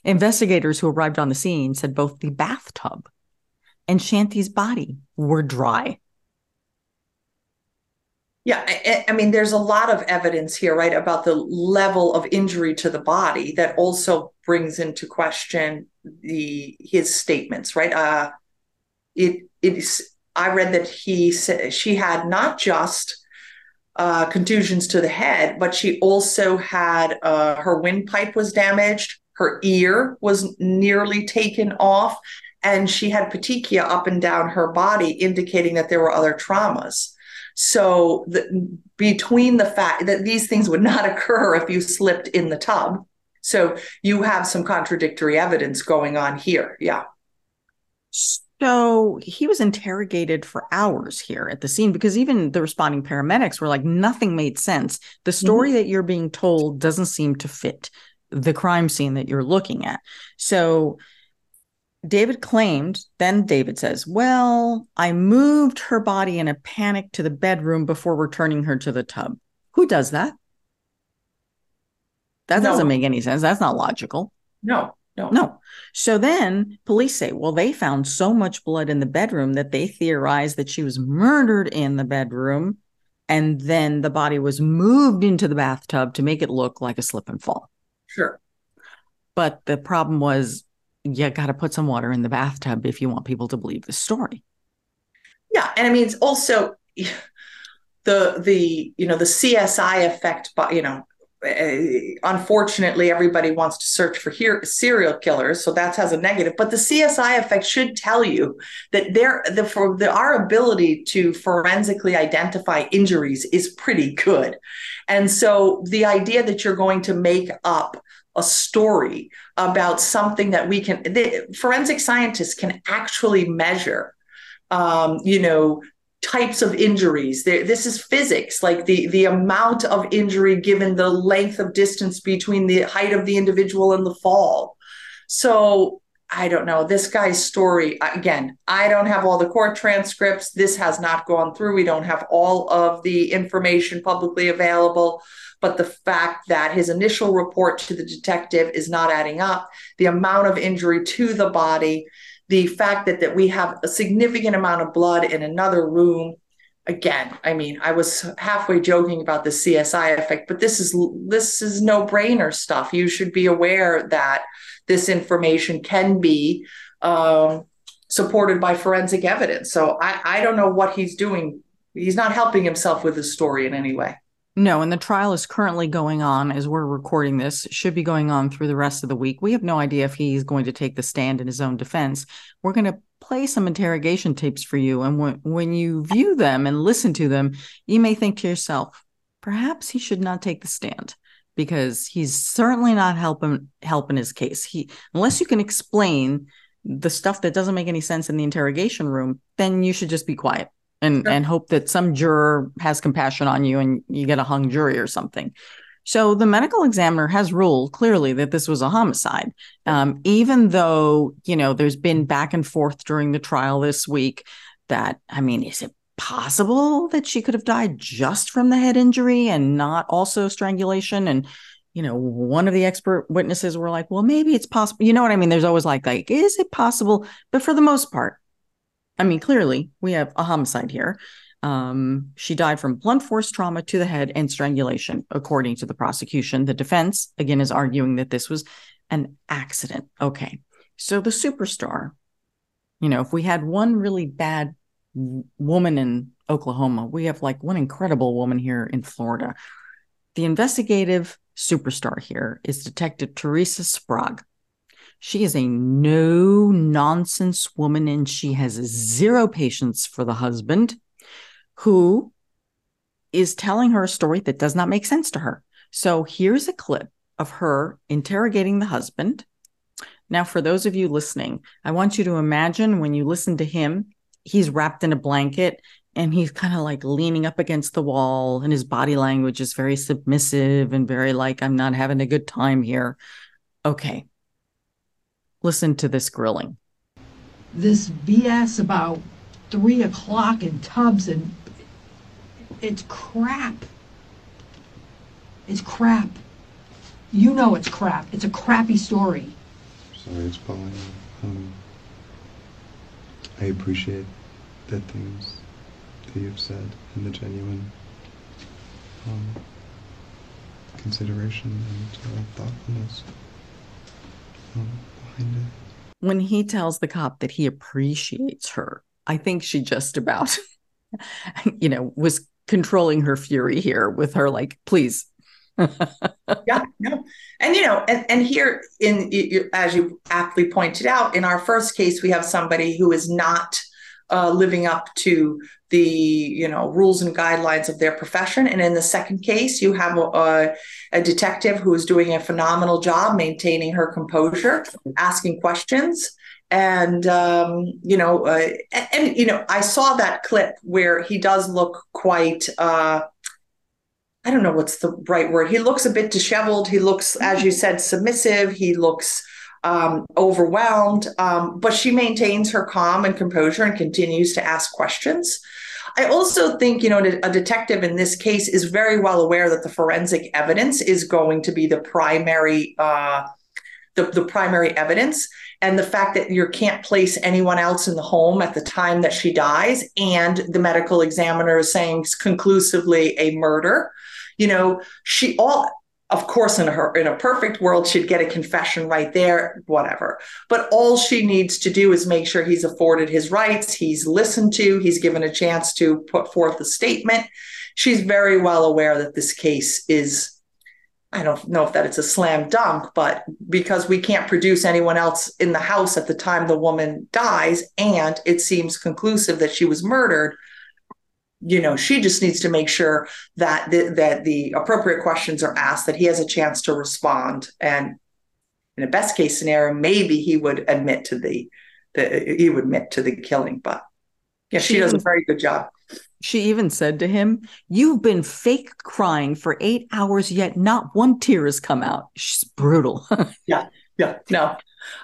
investigators who arrived on the scene said both the bathtub and Shanti's body were dry. Yeah, I, I, mean, there's a lot of evidence here, right, about the level of injury to the body that also brings into question the his statements, right? Uh, it it is. I read that he said she had not just uh, contusions to the head, but she also had uh, her windpipe was damaged, her ear was nearly taken off, and she had petechia up and down her body, indicating that there were other traumas. So the, between the fact that these things would not occur if you slipped in the tub, so you have some contradictory evidence going on here. Yeah. So he was interrogated for hours here at the scene because even the responding paramedics were like, nothing made sense. The story mm-hmm. that you're being told doesn't seem to fit the crime scene that you're looking at. So David claimed, then David says, Well, I moved her body in a panic to the bedroom before returning her to the tub. Who does that? That no. doesn't make any sense. That's not logical. No. No. No. So then police say, well, they found so much blood in the bedroom that they theorized that she was murdered in the bedroom. And then the body was moved into the bathtub to make it look like a slip and fall. Sure. But the problem was you got to put some water in the bathtub if you want people to believe the story. Yeah. And I mean, it's also the, the, you know, the CSI effect, but, you know, uh, unfortunately, everybody wants to search for here, serial killers, so that has a negative. But the CSI effect should tell you that there, the for the, our ability to forensically identify injuries is pretty good, and so the idea that you're going to make up a story about something that we can, the, forensic scientists can actually measure um, you know, types of injuries. There, this is physics, like the the amount of injury given the length of distance between the height of the individual and the fall. So I don't know this guy's story. Again, I don't have all the court transcripts. This has not gone through. We don't have all of the information publicly available. But the fact that his initial report to the detective is not adding up, the amount of injury to the body, the fact that that we have a significant amount of blood in another room. Again i mean i was halfway joking about the csi effect but this is this is no brainer stuff. You should be aware that this information can be um, supported by forensic evidence. So I, I don't know what he's doing. He's not helping himself with his story in any way no, and the trial is currently going on as we're recording this. should be going on through the rest of the week. We have no idea if he's going to take the stand in his own defense. We're going to play some interrogation tapes for you. And when, when you view them and listen to them, you may think to yourself, perhaps he should not take the stand because he's certainly not helping helping his case. He unless you can explain the stuff that doesn't make any sense in the interrogation room, then you should just be quiet and sure. and hope that some juror has compassion on you and you get a hung jury or something. So the medical examiner has ruled clearly that this was a homicide, um, even though you know there's been back and forth during the trial this week. That I mean, is it possible that she could have died just from the head injury and not also strangulation? And you know, one of the expert witnesses were like, "Well, maybe it's possible." You know what I mean? There's always like, like, is it possible? But for the most part, I mean, clearly we have a homicide here. Um, she died from blunt force trauma to the head and strangulation, according to the prosecution. The defense, again, is arguing that this was an accident. Okay. So the superstar, you know, if we had one really bad woman in Oklahoma, we have like one incredible woman here in Florida. The investigative superstar here is Detective Teresa Sprague. She is a no nonsense woman and she has zero patience for the husband who is telling her a story that does not make sense to her. So here's a clip of her interrogating the husband. Now, for those of you listening, I want you to imagine when you listen to him, he's wrapped in a blanket and he's kind of like leaning up against the wall, and his body language is very submissive and very like, I'm not having a good time here. Okay. Listen to this grilling. This BS about three o'clock in tubs and it's crap. It's crap. You know it's crap. It's a crappy story. Sorry, it's Paulina. Um, I appreciate the things that you've said and the genuine um, consideration and uh, thoughtfulness um, it. When he tells the cop that he appreciates her, I think she just about, you know, was controlling her fury here with her, like, please. yeah, no. And you know, and, and here in as you aptly pointed out, in our first case, we have somebody who is not uh, living up to the you know rules and guidelines of their profession. And in the second case you have a, a detective who is doing a phenomenal job maintaining her composure asking questions. And um, you know uh, and, and, you know i saw that clip where he does look quite uh, i don't know what's the right word. He looks a bit disheveled. He looks as you said submissive. He looks um, overwhelmed, um, but she maintains her calm and composure and continues to ask questions. I also think, you know, a detective in this case is very well aware that the forensic evidence is going to be the primary, uh, the, the primary evidence, and the fact that you can't place anyone else in the home at the time that she dies, and the medical examiner is saying conclusively a murder. You know, she all of course in her in a perfect world she'd get a confession right there whatever. But all she needs to do is make sure he's afforded his rights he's listened to he's given a chance to put forth a statement. She's very well aware that this case is I don't know if that it's a slam dunk, but because we can't produce anyone else in the house at the time the woman dies, and it seems conclusive that she was murdered, you know she just needs to make sure that the, that the appropriate questions are asked that he has a chance to respond. And in a best case scenario maybe he would admit to the, the he would admit to the killing but yeah she, she does even, a very good job. She even said to him you've been fake crying for eight hours yet not one tear has come out. She's brutal. Yeah yeah no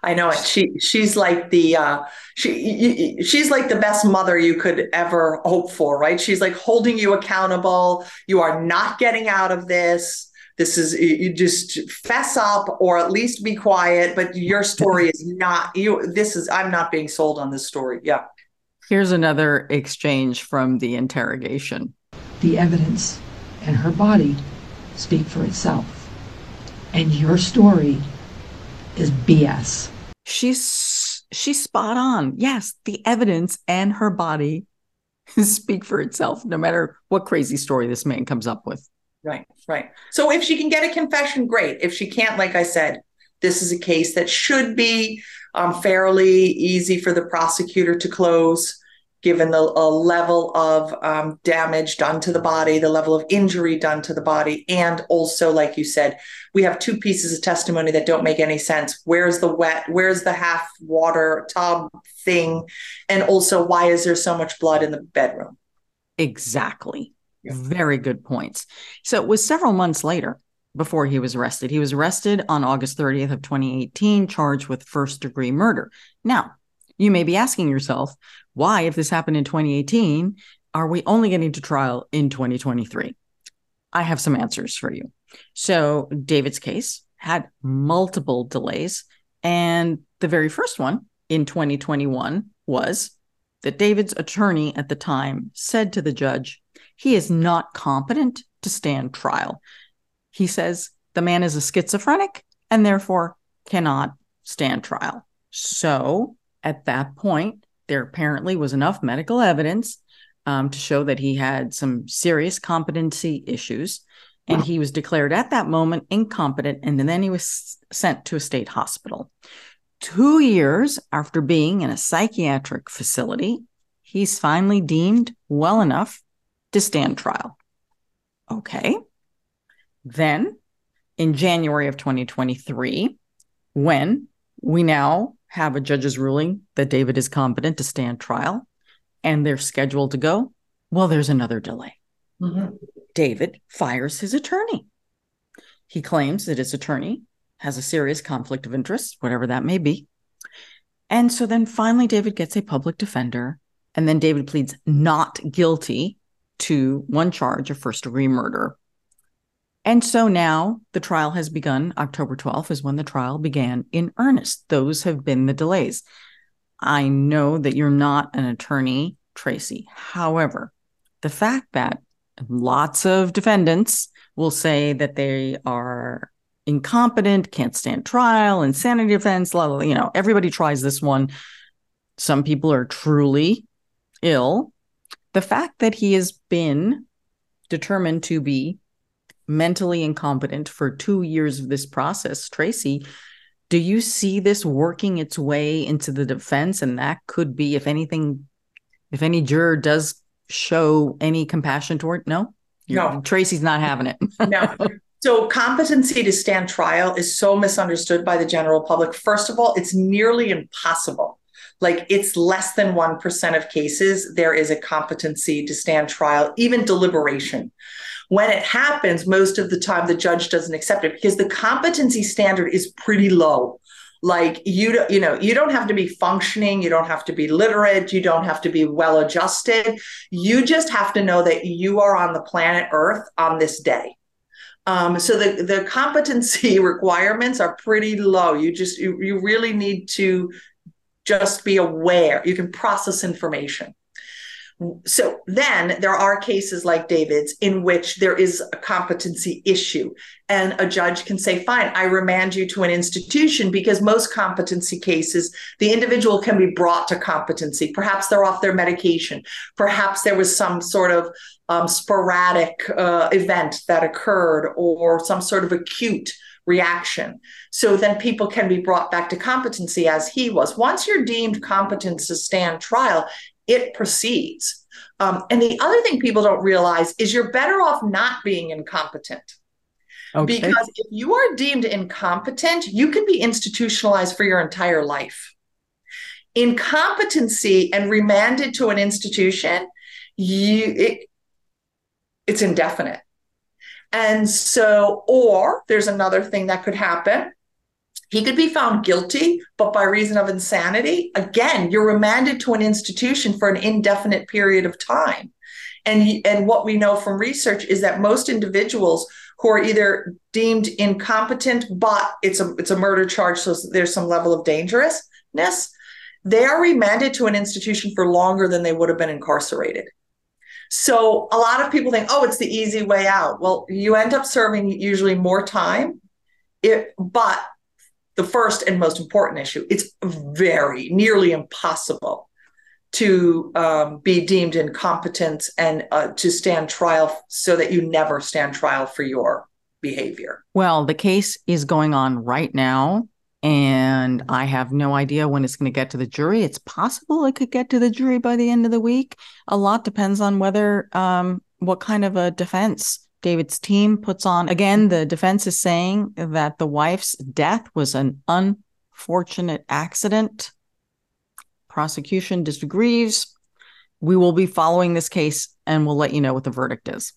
I know it. She she's like the uh, she she's like the best mother you could ever hope for, right? She's like holding you accountable. You are not getting out of this. This is you just fess up or at least be quiet. But your story is not you. This is I'm not being sold on this story. Yeah. Here's another exchange from the interrogation. The evidence and her body speak for itself, and your story is BS. She's she's spot on. Yes, the evidence and her body speak for itself, no matter what crazy story this man comes up with. Right, right. So if she can get a confession, great. If she can't, like I said, this is a case that should be um, fairly easy for the prosecutor to close given the level of um, damage done to the body, the level of injury done to the body, and also, like you said, we have two pieces of testimony that don't make any sense. Where's the wet? Where's the half water tub thing? And also, why is there so much blood in the bedroom? Exactly. Yeah. Very good points. So it was several months later before he was arrested. He was arrested on August 30th of 2018, charged with first degree murder. Now, you may be asking yourself, why, if this happened in 2018, are we only getting to trial in 2023? I have some answers for you. So, David's case had multiple delays. And the very first one in 2021 was that David's attorney at the time said to the judge, he is not competent to stand trial. He says the man is a schizophrenic and therefore cannot stand trial. So at that point, there apparently was enough medical evidence um, to show that he had some serious competency issues. And he was declared at that moment incompetent. And then he was sent to a state hospital. Two years after being in a psychiatric facility, he's finally deemed well enough to stand trial. Okay. Then in January of 2023, when we now have a judge's ruling that David is competent to stand trial and they're scheduled to go, well, there's another delay. Mm-hmm. David fires his attorney. He claims that his attorney has a serious conflict of interest, whatever that may be. And so then finally, David gets a public defender. And then David pleads not guilty to one charge of first degree murder. And so now the trial has begun. October 12th is when the trial began in earnest. Those have been the delays. I know that you're not an attorney, Tracy. However, the fact that lots of defendants will say that they are incompetent, can't stand trial, insanity defense, you know, everybody tries this one. Some people are truly ill. The fact that he has been determined to be mentally incompetent for two years of this process, Tracy, do you see this working its way into the defense? And that could be, if anything, if any juror does show any compassion toward, no, no, Tracy's not having it. no, So, competency to stand trial is so misunderstood by the general public. First of all, it's nearly impossible. Like, it's less than 1% of cases, there is a competency to stand trial, even deliberation. When it happens, most of the time the judge doesn't accept it because the competency standard is pretty low like you don't you know you don't have to be functioning you don't have to be literate you don't have to be well adjusted you just have to know that you are on the planet earth on this day um, so the, the competency requirements are pretty low. You just you, you really need to just be aware. You can process information. So then there are cases like David's in which there is a competency issue, and a judge can say, Fine, I remand you to an institution because most competency cases, the individual can be brought to competency. Perhaps they're off their medication. Perhaps there was some sort of um, sporadic uh, event that occurred or some sort of acute reaction. So then people can be brought back to competency as he was. Once you're deemed competent to stand trial, it proceeds. Um, and the other thing people don't realize is you're better off not being incompetent. Okay. Because if you are deemed incompetent, you can be institutionalized for your entire life. Incompetency and remanded to an institution, you it, it's indefinite. And so, or there's another thing that could happen. He could be found guilty, but by reason of insanity, again, you're remanded to an institution for an indefinite period of time. And, and what we know from research is that most individuals who are either deemed incompetent, but it's a it's a murder charge, so there's some level of dangerousness, they are remanded to an institution for longer than they would have been incarcerated. So a lot of people think, oh, it's the easy way out. Well, you end up serving usually more time. It, but the first and most important issue, it's very nearly impossible to um, be deemed incompetent and uh, to stand trial so that you never stand trial for your behavior. Well, the case is going on right now and I have no idea when it's going to get to the jury. It's possible it could get to the jury by the end of the week. A lot depends on whether um, what kind of a defense David's team puts on. Again, the defense is saying that the wife's death was an unfortunate accident. Prosecution disagrees. We will be following this case and we'll let you know what the verdict is.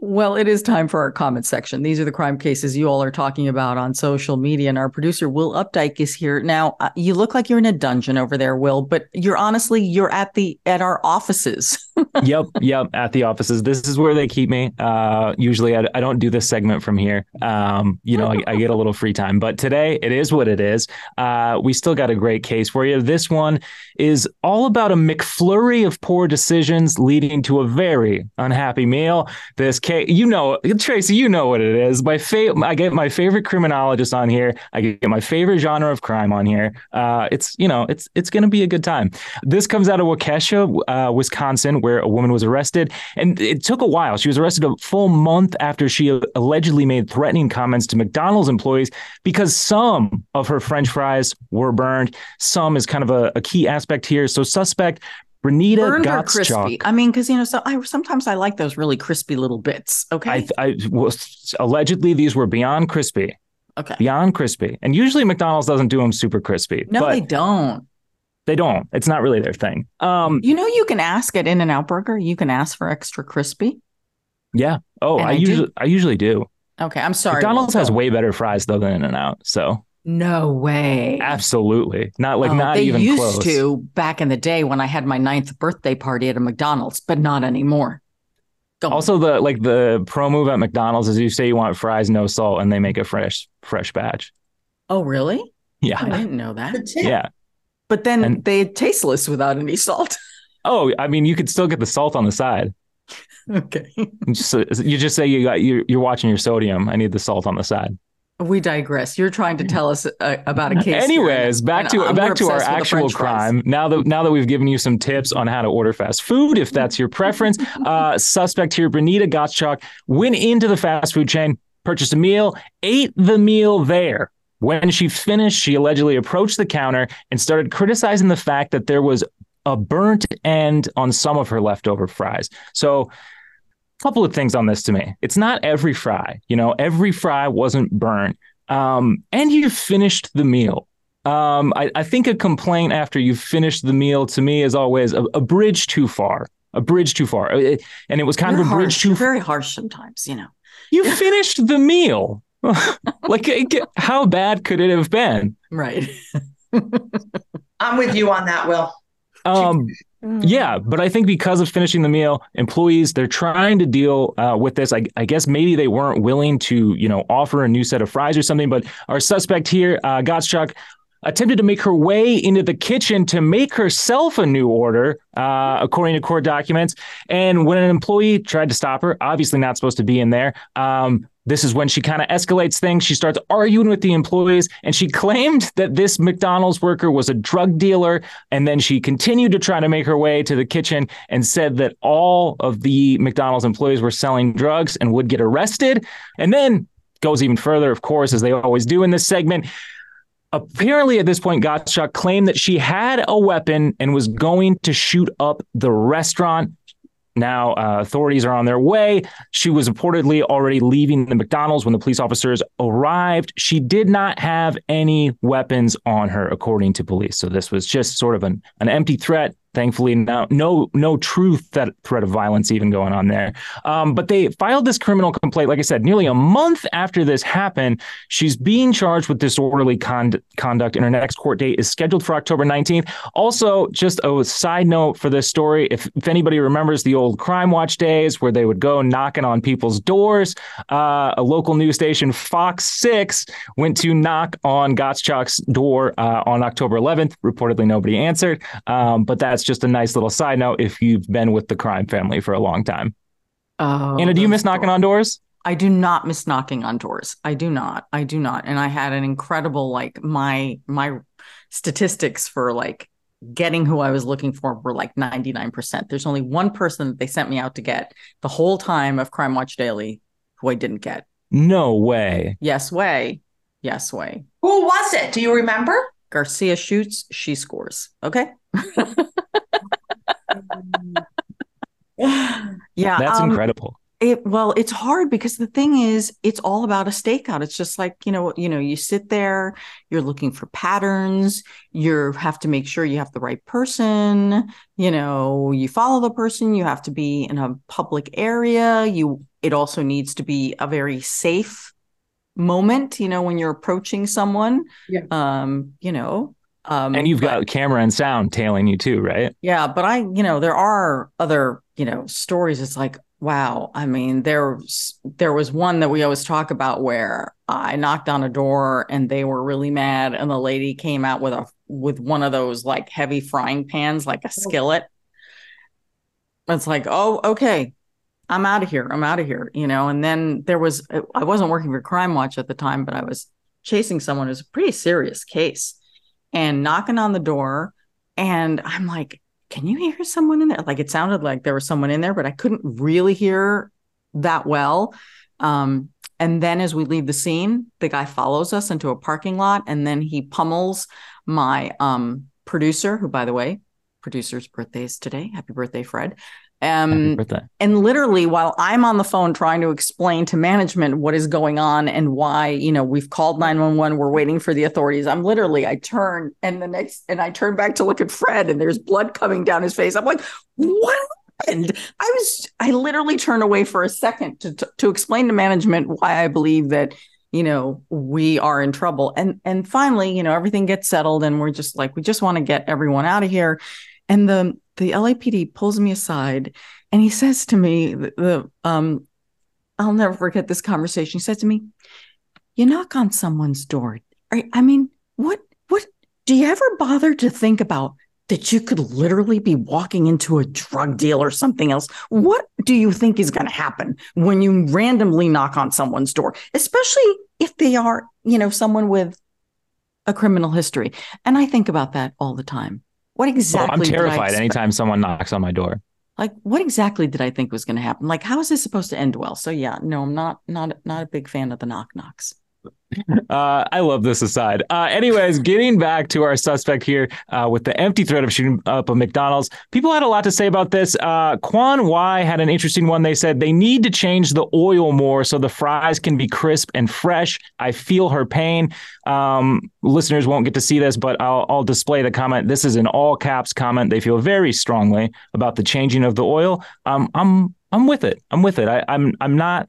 Well, it is time for our comment section. These are the crime cases you all are talking about on social media, and our producer Will Updike is here now. Uh, you look like you're in a dungeon over there, Will, but you're honestly you're at the at our offices. yep, yep, at the offices. This is where they keep me. Uh, usually, I, I don't do this segment from here. Um, you know, I, I, get a little free time, but today it is what it is. Uh, we still got a great case for you. This one is all about a McFlurry of poor decisions leading to a very unhappy meal. This case, you know, Tracy, you know what it is. My favorite, I get my favorite criminologist on here. I get my favorite genre of crime on here. Uh, it's you know, it's it's going to be a good time. This comes out of Waukesha, uh, Wisconsin, where a woman was arrested, and it took a while. She was arrested a full month after she allegedly made threatening comments to McDonald's employees because some of her French fries were burned. Some is kind of a, a key aspect here. So suspect Renita Burned or crispy? I mean, because you know, so I sometimes I like those really crispy little bits. Okay, I, I was allegedly these were beyond crispy. Okay, beyond crispy, and usually McDonald's doesn't do them super crispy. No, they don't. They don't. It's not really their thing. Um, you know, you can ask at In and Out Burger. You can ask for extra crispy. Yeah. Oh, I, I, usually I usually do. Okay, I'm sorry. McDonald's has way better fries though than In and Out. So No way. Absolutely. Not like Oh, not they even used close. to back in the day when I had my ninth birthday party at a McDonald's, but not anymore. Go on. Also, the like the pro move at McDonald's is you say you want fries no salt, and they make a fresh fresh batch. oh really? Yeah, I didn't know that. Yeah. But then And- they tasteless without any salt. Oh, I mean, you could still get the salt on the side. okay. You just, you just say you got you you're watching your sodium. I need the salt on the side. We digress. You're trying to tell us uh, about a case. Anyways, back to back to our obsessed with the actual crime. Now that now that we've given you some tips on how to order fast food, if that's your preference, uh, suspect here, Bernita Gottschalk, went into the fast food chain, purchased a meal, ate the meal there. When she finished, she allegedly approached the counter and started criticizing the fact that there was a burnt end on some of her leftover fries. So, a couple of things on this to me. It's not every fry. You know, every fry wasn't burnt. Um, and you finished the meal. Um, I, I think a complaint after you've finished the meal to me is always a, a bridge too far. A bridge too far. Uh, And it was kind You're of a bridge too far. very harsh sometimes, you know. You finished the meal. like, how bad could it have been? Right. I'm with you on that, Will. Um, yeah, but I think because of finishing the meal, employees they're trying to deal uh, with this. I, I guess maybe they weren't willing to, you know, offer a new set of fries or something. But our suspect here, uh, Gottschalk, attempted to make her way into the kitchen to make herself a new order, uh, according to court documents. And when an employee tried to stop her, obviously not supposed to be in there. Um, this is when she kind of escalates things. She starts arguing with the employees, and she claimed that this McDonald's worker was a drug dealer. And then she continued to try to make her way to the kitchen and said that all of the McDonald's employees were selling drugs and would get arrested. And then goes even further, of course, as they always do in this segment. Apparently, at this point, Gottschalk claimed that she had a weapon and was going to shoot up the restaurant. Now, uh, authorities are on their way. She was reportedly already leaving the McDonald's when the police officers arrived. She did not have any weapons on her, according to police. So this was just sort of an, an empty threat. Thankfully, no, no, no true th- threat of violence even going on there. Um, but they filed this criminal complaint, like I said, nearly a month after this happened. She's being charged with disorderly con- conduct, and her next court date is scheduled for October 19th. Also, just a side note for this story if, if anybody remembers the old Crime Watch days where they would go knocking on people's doors, uh, a local news station, Fox 6, went to knock on Gottschalk's door uh, on October 11th. Reportedly, nobody answered. Um, but that's just a nice little side note if you've been with the crime family for a long time. Oh, Ana, do you those miss knocking on doors? I do not miss knocking on doors. I do not. I do not. And I had an incredible like my my statistics for like getting who I was looking for were like 99%. There's only one person that they sent me out to get the whole time of Crime Watch Daily who I didn't get. No way. Yes way. Yes way. Who was it? Do you remember? Garcia shoots, she scores. Okay? yeah, That's um, incredible. It well, it's hard because the thing is, it's all about a stakeout. It's just like you know, you know, you sit there, you're looking for patterns. You have to make sure you have the right person. You know, you follow the person. You have to be in a public area. You. It also needs to be a very safe moment. You know, when you're approaching someone. Yeah. Um. You know. Um, And you've but- got camera and sound tailing you too, right? yeah, but I, you know, there are other, you know, stories. It's like, wow. I mean, there's there was one that we always talk about where I knocked on a door and they were really mad, and the lady came out with a with one of those like heavy frying pans, like a skillet. It's like, oh, okay, I'm out of here. I'm out of here, you know. And then there was, I wasn't working for Crime Watch at the time, but I was chasing someone. It was a pretty serious case, and knocking on the door, and I'm like, can you hear someone in there? Like it sounded like there was someone in there, but I couldn't really hear that well. Um, and then as we leave the scene, the guy follows us into a parking lot and then he pummels my um producer, who by the way, producer's birthday is today. Happy birthday, Fred. Um, and literally while i'm on the phone trying to explain to management what is going on and why you know we've called 911 we're waiting for the authorities i'm literally i turn and the next and i turn back to look at fred and there's blood coming down his face i'm like what happened i was i literally turned away for a second to to, to explain to management why i believe that you know, we are in trouble. And and finally, you know, everything gets settled and we're just like, we just want to get everyone out of here. And the the LAPD pulls me aside and he says to me, the, the um, I'll never forget this conversation. He said to me, You knock on someone's door. I mean, what what do you ever bother to think about that you could literally be walking into a drug deal or something else. What do you think is going to happen when you randomly knock on someone's door, especially if they are, you know, someone with a criminal history? And I think about that all the time. What exactly? I'm terrified anytime someone knocks on my door. Like, what exactly did I think was going to happen? Like, how is this supposed to end well? So, yeah, no, I'm not, not, not a big fan of the knock knocks. Uh, I love this aside. Uh, anyways, getting back to our suspect here uh, with the empty threat of shooting up a McDonald's, people had a lot to say about this. Uh, Quan Y had an interesting one. They said they need to change the oil more so the fries can be crisp and fresh. I feel her pain. Um, listeners won't get to see this, but I'll, I'll display the comment. This is an all caps comment. They feel very strongly about the changing of the oil. Um, I'm I'm with it. I'm with it. I, I'm I'm not.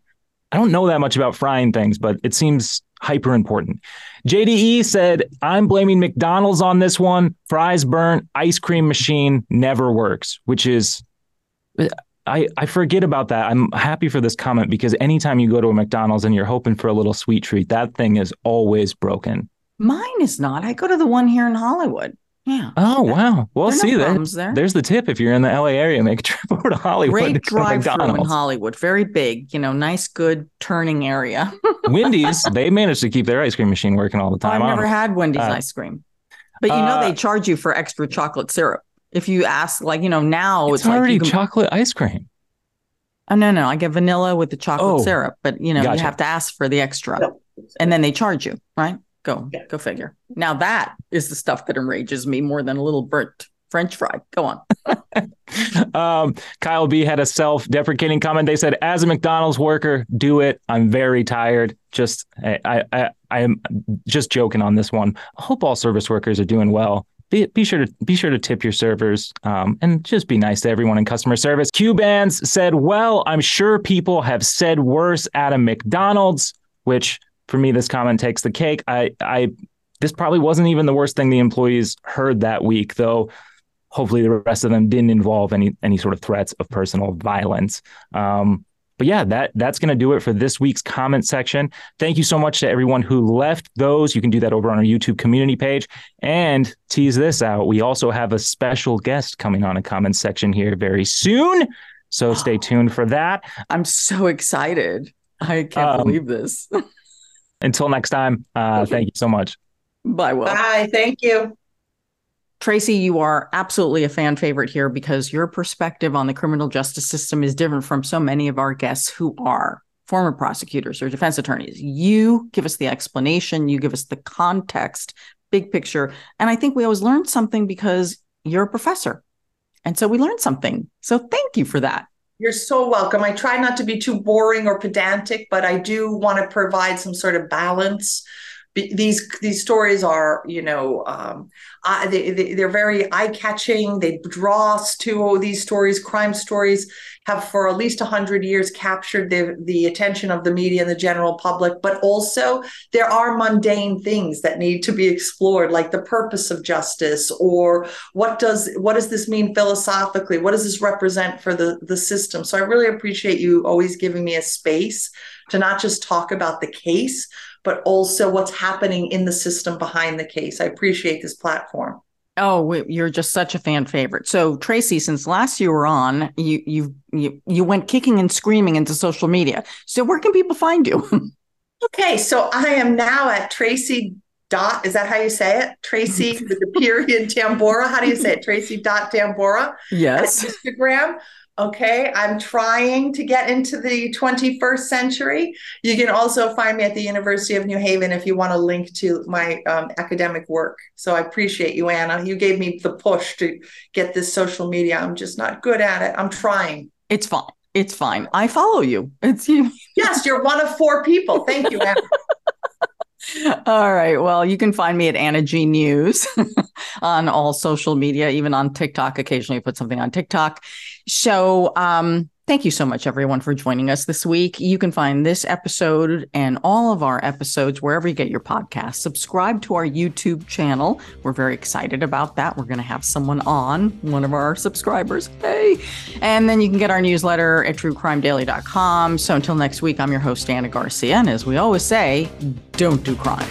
I don't know that much about frying things, but it seems hyper important. JDE said, I'm blaming McDonald's on this one. Fries burnt, ice cream machine never works, which is, I, I forget about that. I'm happy for this comment because anytime you go to a McDonald's and you're hoping for a little sweet treat, that thing is always broken. Mine is not. I go to the one here in Hollywood. Yeah. Oh wow. Well, see no that there. there's the tip. If you're in the LA area, make a trip over to Hollywood. Great drive through in Hollywood. Very big. You know, nice, good turning area. Wendy's. They managed to keep their ice cream machine working all the time. I've never had Wendy's uh, ice cream, but you know uh, they charge you for extra chocolate syrup. If you ask, like you know, now it's, it's already like can... chocolate ice cream. Oh no, no, I get vanilla with the chocolate oh, syrup, but you know gotcha. you have to ask for the extra, and then they charge you, right? Go, go figure. Now that is the stuff that enrages me more than a little burnt French fry. Go on. um, Kyle B had a self-deprecating comment. They said, "As a McDonald's worker, do it. I'm very tired. Just, I, I, I am just joking on this one. I hope all service workers are doing well. Be, be sure to be sure to tip your servers um, and just be nice to everyone in customer service." Q Bands said, "Well, I'm sure people have said worse at a McDonald's, which." For me, this comment takes the cake. I, I, this probably wasn't even the worst thing the employees heard that week, though. Hopefully, the rest of them didn't involve any any sort of threats of personal violence. Um, but yeah, that that's going to do it for this week's comment section. Thank you so much to everyone who left those. You can do that over on our YouTube community page. And tease this out, we also have a special guest coming on a comment section here very soon. So stay tuned for that. I'm so excited. I can't um, believe this. Until next time, uh, thank you so much. Bye, Will. Bye. Thank you. Tracy, you are absolutely a fan favorite here because your perspective on the criminal justice system is different from so many of our guests who are former prosecutors or defense attorneys. You give us the explanation, you give us the context, big picture. And I think we always learn something because you're a professor. And so we learned something. So thank you for that. You're so welcome. I try not to be too boring or pedantic, but I do want to provide some sort of balance. These these stories are you know um, uh, they, they, are very eye-catching. They draw us to these stories crime stories have for at least 100 years captured the, the attention of the media and the general public but also there are mundane things that need to be explored like the purpose of justice or what does what does this mean philosophically what does this represent for the the system so i really appreciate you always giving me a space to not just talk about the case but also what's happening in the system behind the case. I appreciate this platform. Oh, you're just such a fan favorite. So, Tracy, since last you were on, you you you you went kicking and screaming into social media. So, where can people find you? okay, so I am now at Tracy dot. Is that how you say it? Tracy with the period Tamborra. How do you say it? Tracy dot Tamborra. Yes. Instagram. Okay, I'm trying to get into the 21st century. You can also find me at the University of New Haven if you want to link to my um, academic work. So I appreciate you, Ana. You gave me the push to get this social media. I'm just not good at it. I'm trying. It's fine. It's fine. I follow you. It's you. yes, you're one of four people. Thank you, Ana. all right. Well, you can find me at Ana G News on all social media, even on TikTok. Occasionally, I put something on TikTok. So, um, Thank you so much, everyone, for joining us this week. You can find this episode and all of our episodes wherever you get your podcasts. Subscribe to our YouTube channel. We're very excited about that. We're going to have someone on, one of our subscribers. Hey. And then you can get our newsletter at truecrimedaily.com. So until next week, I'm your host, Ana Garcia. And as we always say, don't do crime.